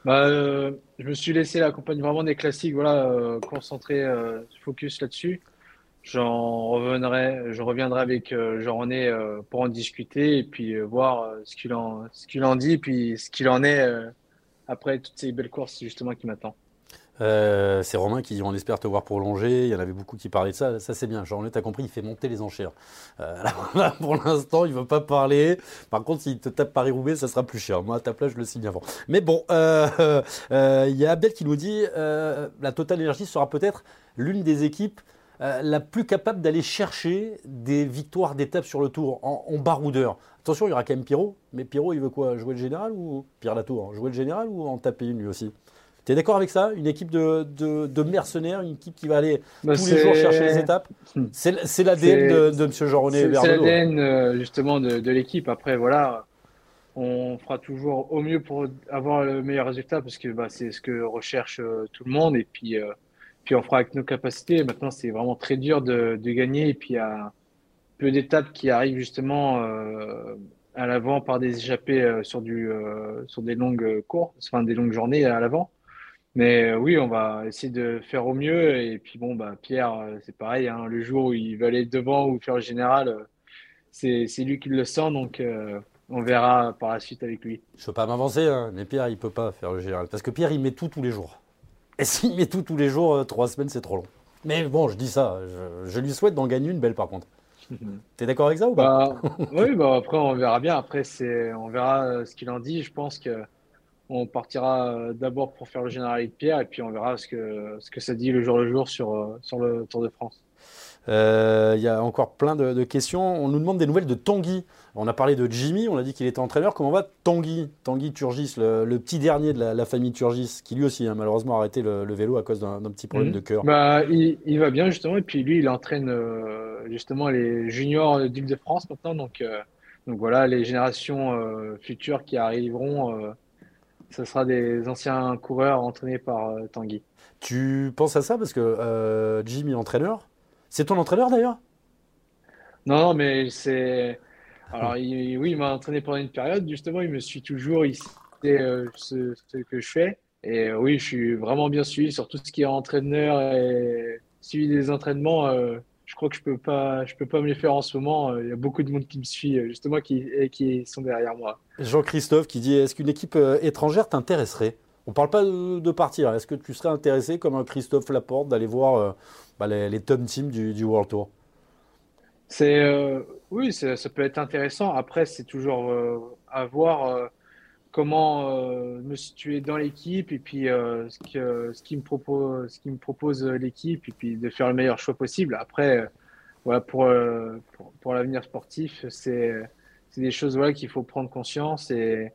Bah, euh, je me suis laissé la campagne vraiment des classiques, voilà, euh, concentré, focus là-dessus. J'en reviendrai, je reviendrai avec euh, Jean-René euh, pour en discuter et puis euh, voir euh, ce qu'il en, ce en dit, puis ce qu'il en est après toutes ces belles courses justement qui m'attendent. C'est Romain qui dit on espère te voir prolonger. Il y en avait beaucoup qui parlaient de ça. Ça, c'est bien. Jean-René, t'as compris, il fait monter les enchères. Là, pour l'instant, il ne veut pas parler. Par contre, s'il te tape Paris-Roubaix, ça sera plus cher. Moi, à ta place, je le signe avant. Mais bon, il y a Abdel qui nous dit la Total Energy sera peut-être l'une des équipes euh, la plus capable d'aller chercher des victoires d'étape sur le tour en, en baroudeur. Attention, il y aura quand même Pierrot. Mais Pierrot, il veut quoi Jouer le général ou Pierre Latour Jouer le général ou en taper une lui aussi? Tu es d'accord avec ça? Une équipe de, de, de mercenaires, une équipe qui va aller Bah, tous les jours chercher les étapes? C'est l'ADN de, de M. Jean-René C'est l'ADN euh, justement de, de l'équipe. Après, voilà, on fera toujours au mieux pour avoir le meilleur résultat parce que bah, c'est ce que recherche euh, tout le monde. Et puis, euh, puis on fera avec nos capacités. Maintenant, c'est vraiment très dur de, gagner. Et puis, il y a peu d'étapes qui arrivent justement euh, à l'avant par des échappées euh, sur, du, euh, sur des longues courses, enfin des longues journées à l'avant. Mais oui, on va essayer de faire au mieux. Et puis bon, bah, Pierre, c'est pareil. hein, le jour où il va aller devant ou faire le général, c'est lui qui le sent. Donc on verra par la suite avec lui. Je ne peux pas m'avancer, hein, mais Pierre, il ne peut pas faire le général. Parce que Pierre, il met tout tous les jours. Et s'il met tout tous les jours, euh, trois semaines, c'est trop long. Mais bon, je dis ça. Je, je lui souhaite d'en gagner une belle, par contre. T'es d'accord avec ça ou pas Bah, oui, bah, après on verra bien. Après, c'est, on verra euh, ce qu'il en dit. Je pense que on partira euh, d'abord pour faire le général avec Pierre et puis on verra ce que, ce que ça dit le jour le jour sur, sur le Tour de France. Euh, Il y a encore plein de, de questions. On nous demande des nouvelles de Tanguy. On a parlé de Jimmy, on a dit qu'il était entraîneur. Comment va Tanguy? Tanguy Turgis, le, le petit dernier de la, la famille Turgis, qui lui aussi a malheureusement arrêté le, le vélo à cause d'un petit problème Mhm. de cœur. Bah, il, il va bien justement et puis lui il entraîne euh, justement les juniors d'Île-de-France maintenant donc euh, donc voilà les générations futures qui arriveront ce sera des anciens coureurs entraînés par euh, Tanguy. Tu penses à ça? Parce que euh, Jimmy, entraîneur, c'est ton entraîneur d'ailleurs Non non mais c'est alors il- oui il m'a entraîné pendant une période justement il me suit toujours il sait euh, ce, ce que je fais. Et euh, oui je suis vraiment bien suivi sur tout ce qui est entraîneur et suivi des entraînements euh, je crois que je peux pas je peux pas me les faire en ce moment. Euh, il y a beaucoup de monde qui me suit justement qui et qui sont derrière moi. Jean-Christophe qui dit Est-ce qu'une équipe étrangère t'intéresserait? On parle pas de, partir. Est-ce que tu serais intéressé, comme un Christophe Laporte, d'aller voir euh, bah, les, les top teams du, World Tour? C'est euh, oui, ça peut être intéressant. Après, c'est toujours euh, à voir comment me situer dans l'équipe et puis ce que ce qui me propose ce qui me propose l'équipe et puis de faire le meilleur choix possible. Après, voilà pour pour, pour l'avenir sportif, c'est c'est des choses voilà qu'il faut prendre conscience et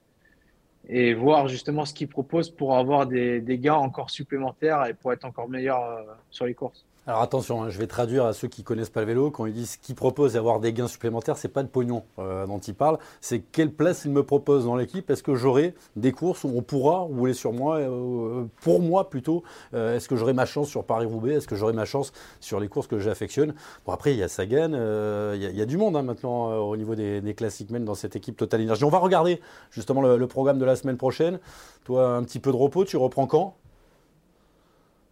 et voir justement ce qu'ils proposent pour avoir des, des gains encore supplémentaires et pour être encore meilleur euh, sur les courses. Alors attention, hein, je vais traduire à ceux qui connaissent pas le vélo. Quand ils disent qu'ils proposent d'avoir des gains supplémentaires, c'est pas de pognon euh, dont ils parlent. C'est quelle place ils me proposent dans l'équipe? Est-ce que j'aurai des courses où on pourra rouler sur moi, euh, pour moi plutôt? Euh, Est-ce que j'aurai ma chance sur Paris-Roubaix? Est-ce que j'aurai ma chance sur les courses que j'affectionne? Bon après, il y a Sagan, euh, il y, a- du monde hein, maintenant euh, au niveau des, classic men dans cette équipe Total Energy. On va regarder justement le programme de la semaine prochaine. Toi, un petit peu de repos, tu reprends quand?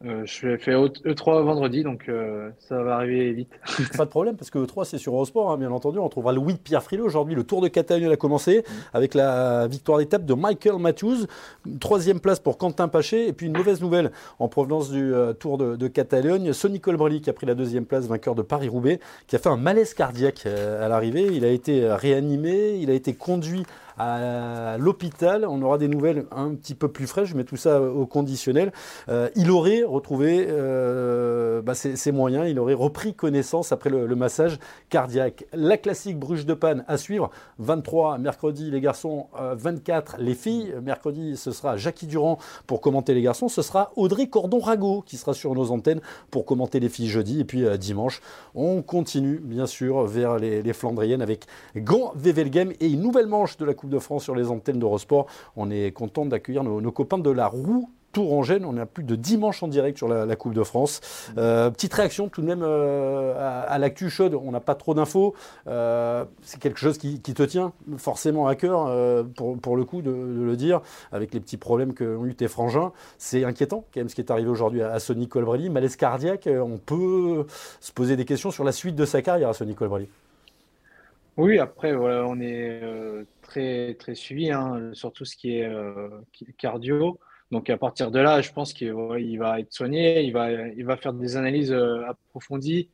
Euh, je fais E3 vendredi, donc euh, ça va arriver vite. Pas de problème, parce que E3, c'est sur Eurosport, hein, bien entendu. On trouvera Louis Pierre Frilot. Aujourd'hui, le Tour de Catalogne a commencé avec la victoire d'étape de Michael Matthews. Troisième place pour Quentin Paché. Et puis une mauvaise nouvelle en provenance du euh, Tour de, de Catalogne. Sonny Colbrelli qui a pris la deuxième place, vainqueur de Paris-Roubaix, qui a fait un malaise cardiaque euh, à l'arrivée. Il a été réanimé, il a été conduit à l'hôpital. On aura des nouvelles un petit peu plus fraîches. Je mets tout ça au conditionnel. il aurait retrouvé bah, ses, moyens. Il aurait repris connaissance après le, massage cardiaque. La classique Bruges de Panne à suivre. 23 mercredi les garçons, 24 les filles. Mercredi ce sera Jackie Durand pour commenter les garçons. Ce sera Audrey Cordon-Rago qui sera sur nos antennes pour commenter les filles jeudi. Et puis dimanche, on continue bien sûr vers les, Flandriennes avec Gant Wevelgem et une nouvelle manche de la Coupe de France sur les antennes d'Eurosport. On est content d'accueillir nos, copains de la roue Tourangène. On a plus de dimanche en direct sur la, Coupe de France. Euh, petite réaction tout de même euh, à, l'actu chaude. On n'a pas trop d'infos. Euh, c'est quelque chose qui, te tient forcément à cœur, pour, le coup, de, le dire, avec les petits problèmes qu'ont eu tes frangins. C'est inquiétant, quand même, ce qui est arrivé aujourd'hui à, Sonny Colbrelli. Malaise cardiaque, on peut se poser des questions sur la suite de sa carrière à Sonny Colbrelli. Oui, après, voilà, on est très, suivi hein, sur tout ce qui est cardio. Donc à partir de là, je pense qu'il va être soigné, il va, il va faire des analyses euh, approfondies,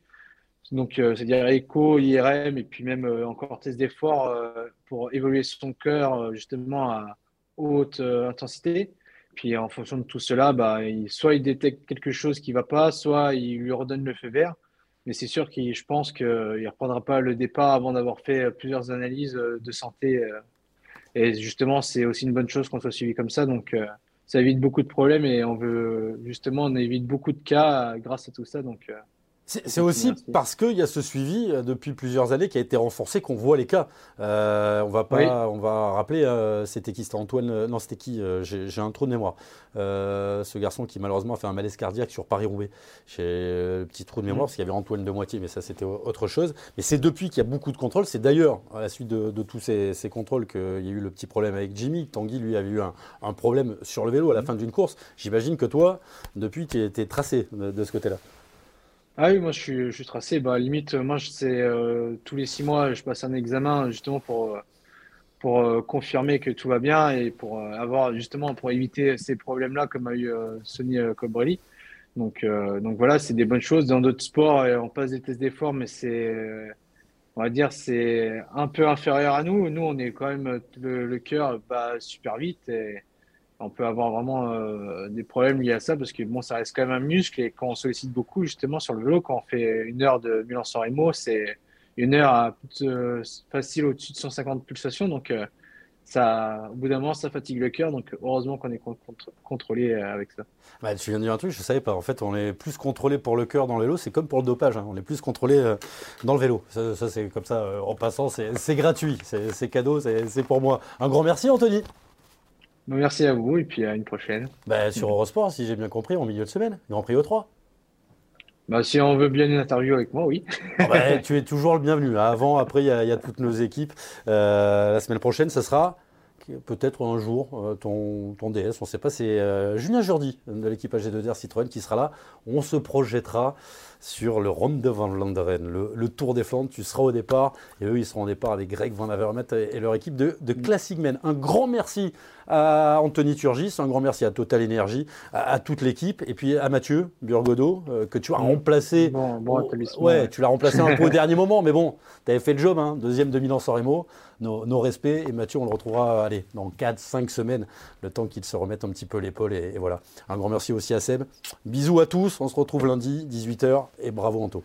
donc euh, c'est-à-dire écho, IRM et puis même euh, encore test d'effort pour évoluer son cœur justement à haute intensité. Puis en fonction de tout cela, bah, soit il détecte quelque chose qui ne va pas, soit il lui redonne le feu vert. Mais c'est sûr que je pense qu'il ne reprendra pas le départ avant d'avoir fait plusieurs analyses de santé. Et justement, c'est aussi une bonne chose qu'on soit suivi comme ça. Donc, ça évite beaucoup de problèmes et on veut justement on évite beaucoup de cas grâce à tout ça. Donc euh, c'est aussi parce qu'il y a ce suivi euh, depuis plusieurs années qui a été renforcé qu'on voit les cas. Euh, on va pas, on va rappeler, euh, c'était qui? C'était Antoine Non, c'était qui J'ai un trou de mémoire. ce garçon qui malheureusement a fait un malaise cardiaque sur Paris-Roubaix. J'ai le petit trou de mémoire mm. parce qu'il y avait Antoine de moitié, mais ça c'était autre chose. Mais c'est depuis qu'il y a beaucoup de contrôles. C'est d'ailleurs à la suite de, tous ces, contrôles qu'il y a eu le petit problème avec Jimmy. Tanguy lui avait eu un, problème sur le vélo à la mm. fin d'une course. J'imagine que toi, depuis, tu es, tracé de ce côté-là. Ah oui, moi je suis, tracé. Bah, limite, moi c'est euh, tous les six mois, je passe un examen justement pour, euh, pour euh, confirmer que tout va bien et pour avoir justement pour éviter ces problèmes-là comme a eu Sonny Colbrelli. Donc, donc voilà, c'est des bonnes choses. Dans d'autres sports, on passe des tests d'effort, mais c'est, on va dire, c'est un peu inférieur à nous. Nous, on est quand même le, cœur bat super vite on peut avoir vraiment euh, des problèmes liés à ça parce que bon, ça reste quand même un muscle et quand on sollicite beaucoup justement sur le vélo, quand on fait une heure de Milan-San Remo, c'est une heure à, euh, facile au-dessus de 150 pulsations. Donc, euh, ça, au bout d'un moment, ça fatigue le cœur. Donc, heureusement qu'on est contrôlé avec ça. Bah, tu viens de dire un truc, je ne savais pas. En fait, on est plus contrôlé pour le cœur dans le vélo. C'est comme pour le dopage. Hein. On est plus contrôlé dans le vélo. Ça, ça c'est comme ça, en passant, c'est gratuit. C'est cadeau, c'est pour moi. Un grand merci, Anthony. Merci à vous et puis à une prochaine. Bah, sur Eurosport, si j'ai bien compris, en milieu de semaine, Grand Prix O3. Bah, si on veut bien une interview avec moi, oui. Ah bah, tu es toujours le bienvenu. Avant, après, il y, a toutes nos équipes. Euh, la semaine prochaine, ça sera peut-être un jour euh, ton, ton, DS, on ne sait pas, c'est euh, Julien Jourdi de l'équipe AG2R Citroën qui sera là. On se projettera sur le Ronde de Van Vlanderen, le, Tour des Flandres. Tu seras au départ et eux, ils seront au départ avec Greg Van Avermaet et, leur équipe de, de Classic Men. Un grand merci à Anthony Turgis, un grand merci à Total Energy, à, toute l'équipe et puis à Mathieu Burgodo euh, que tu as remplacé. Bon, bon ouais, tu l'as remplacé un peu au dernier moment, mais bon, tu avais fait le job, hein, deuxième de Milan San Remo. Nos, respects et Mathieu, on le retrouvera dans 4-5 semaines, le temps qu'il se remette un petit peu l'épaule. Un grand merci aussi à Seb. Bisous à tous, on se retrouve lundi, 18h et bravo Anto.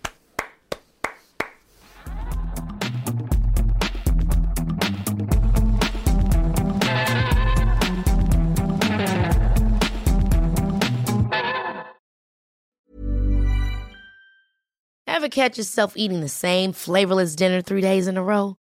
Ever catch yourself eating the same flavorless dinner three days in a row?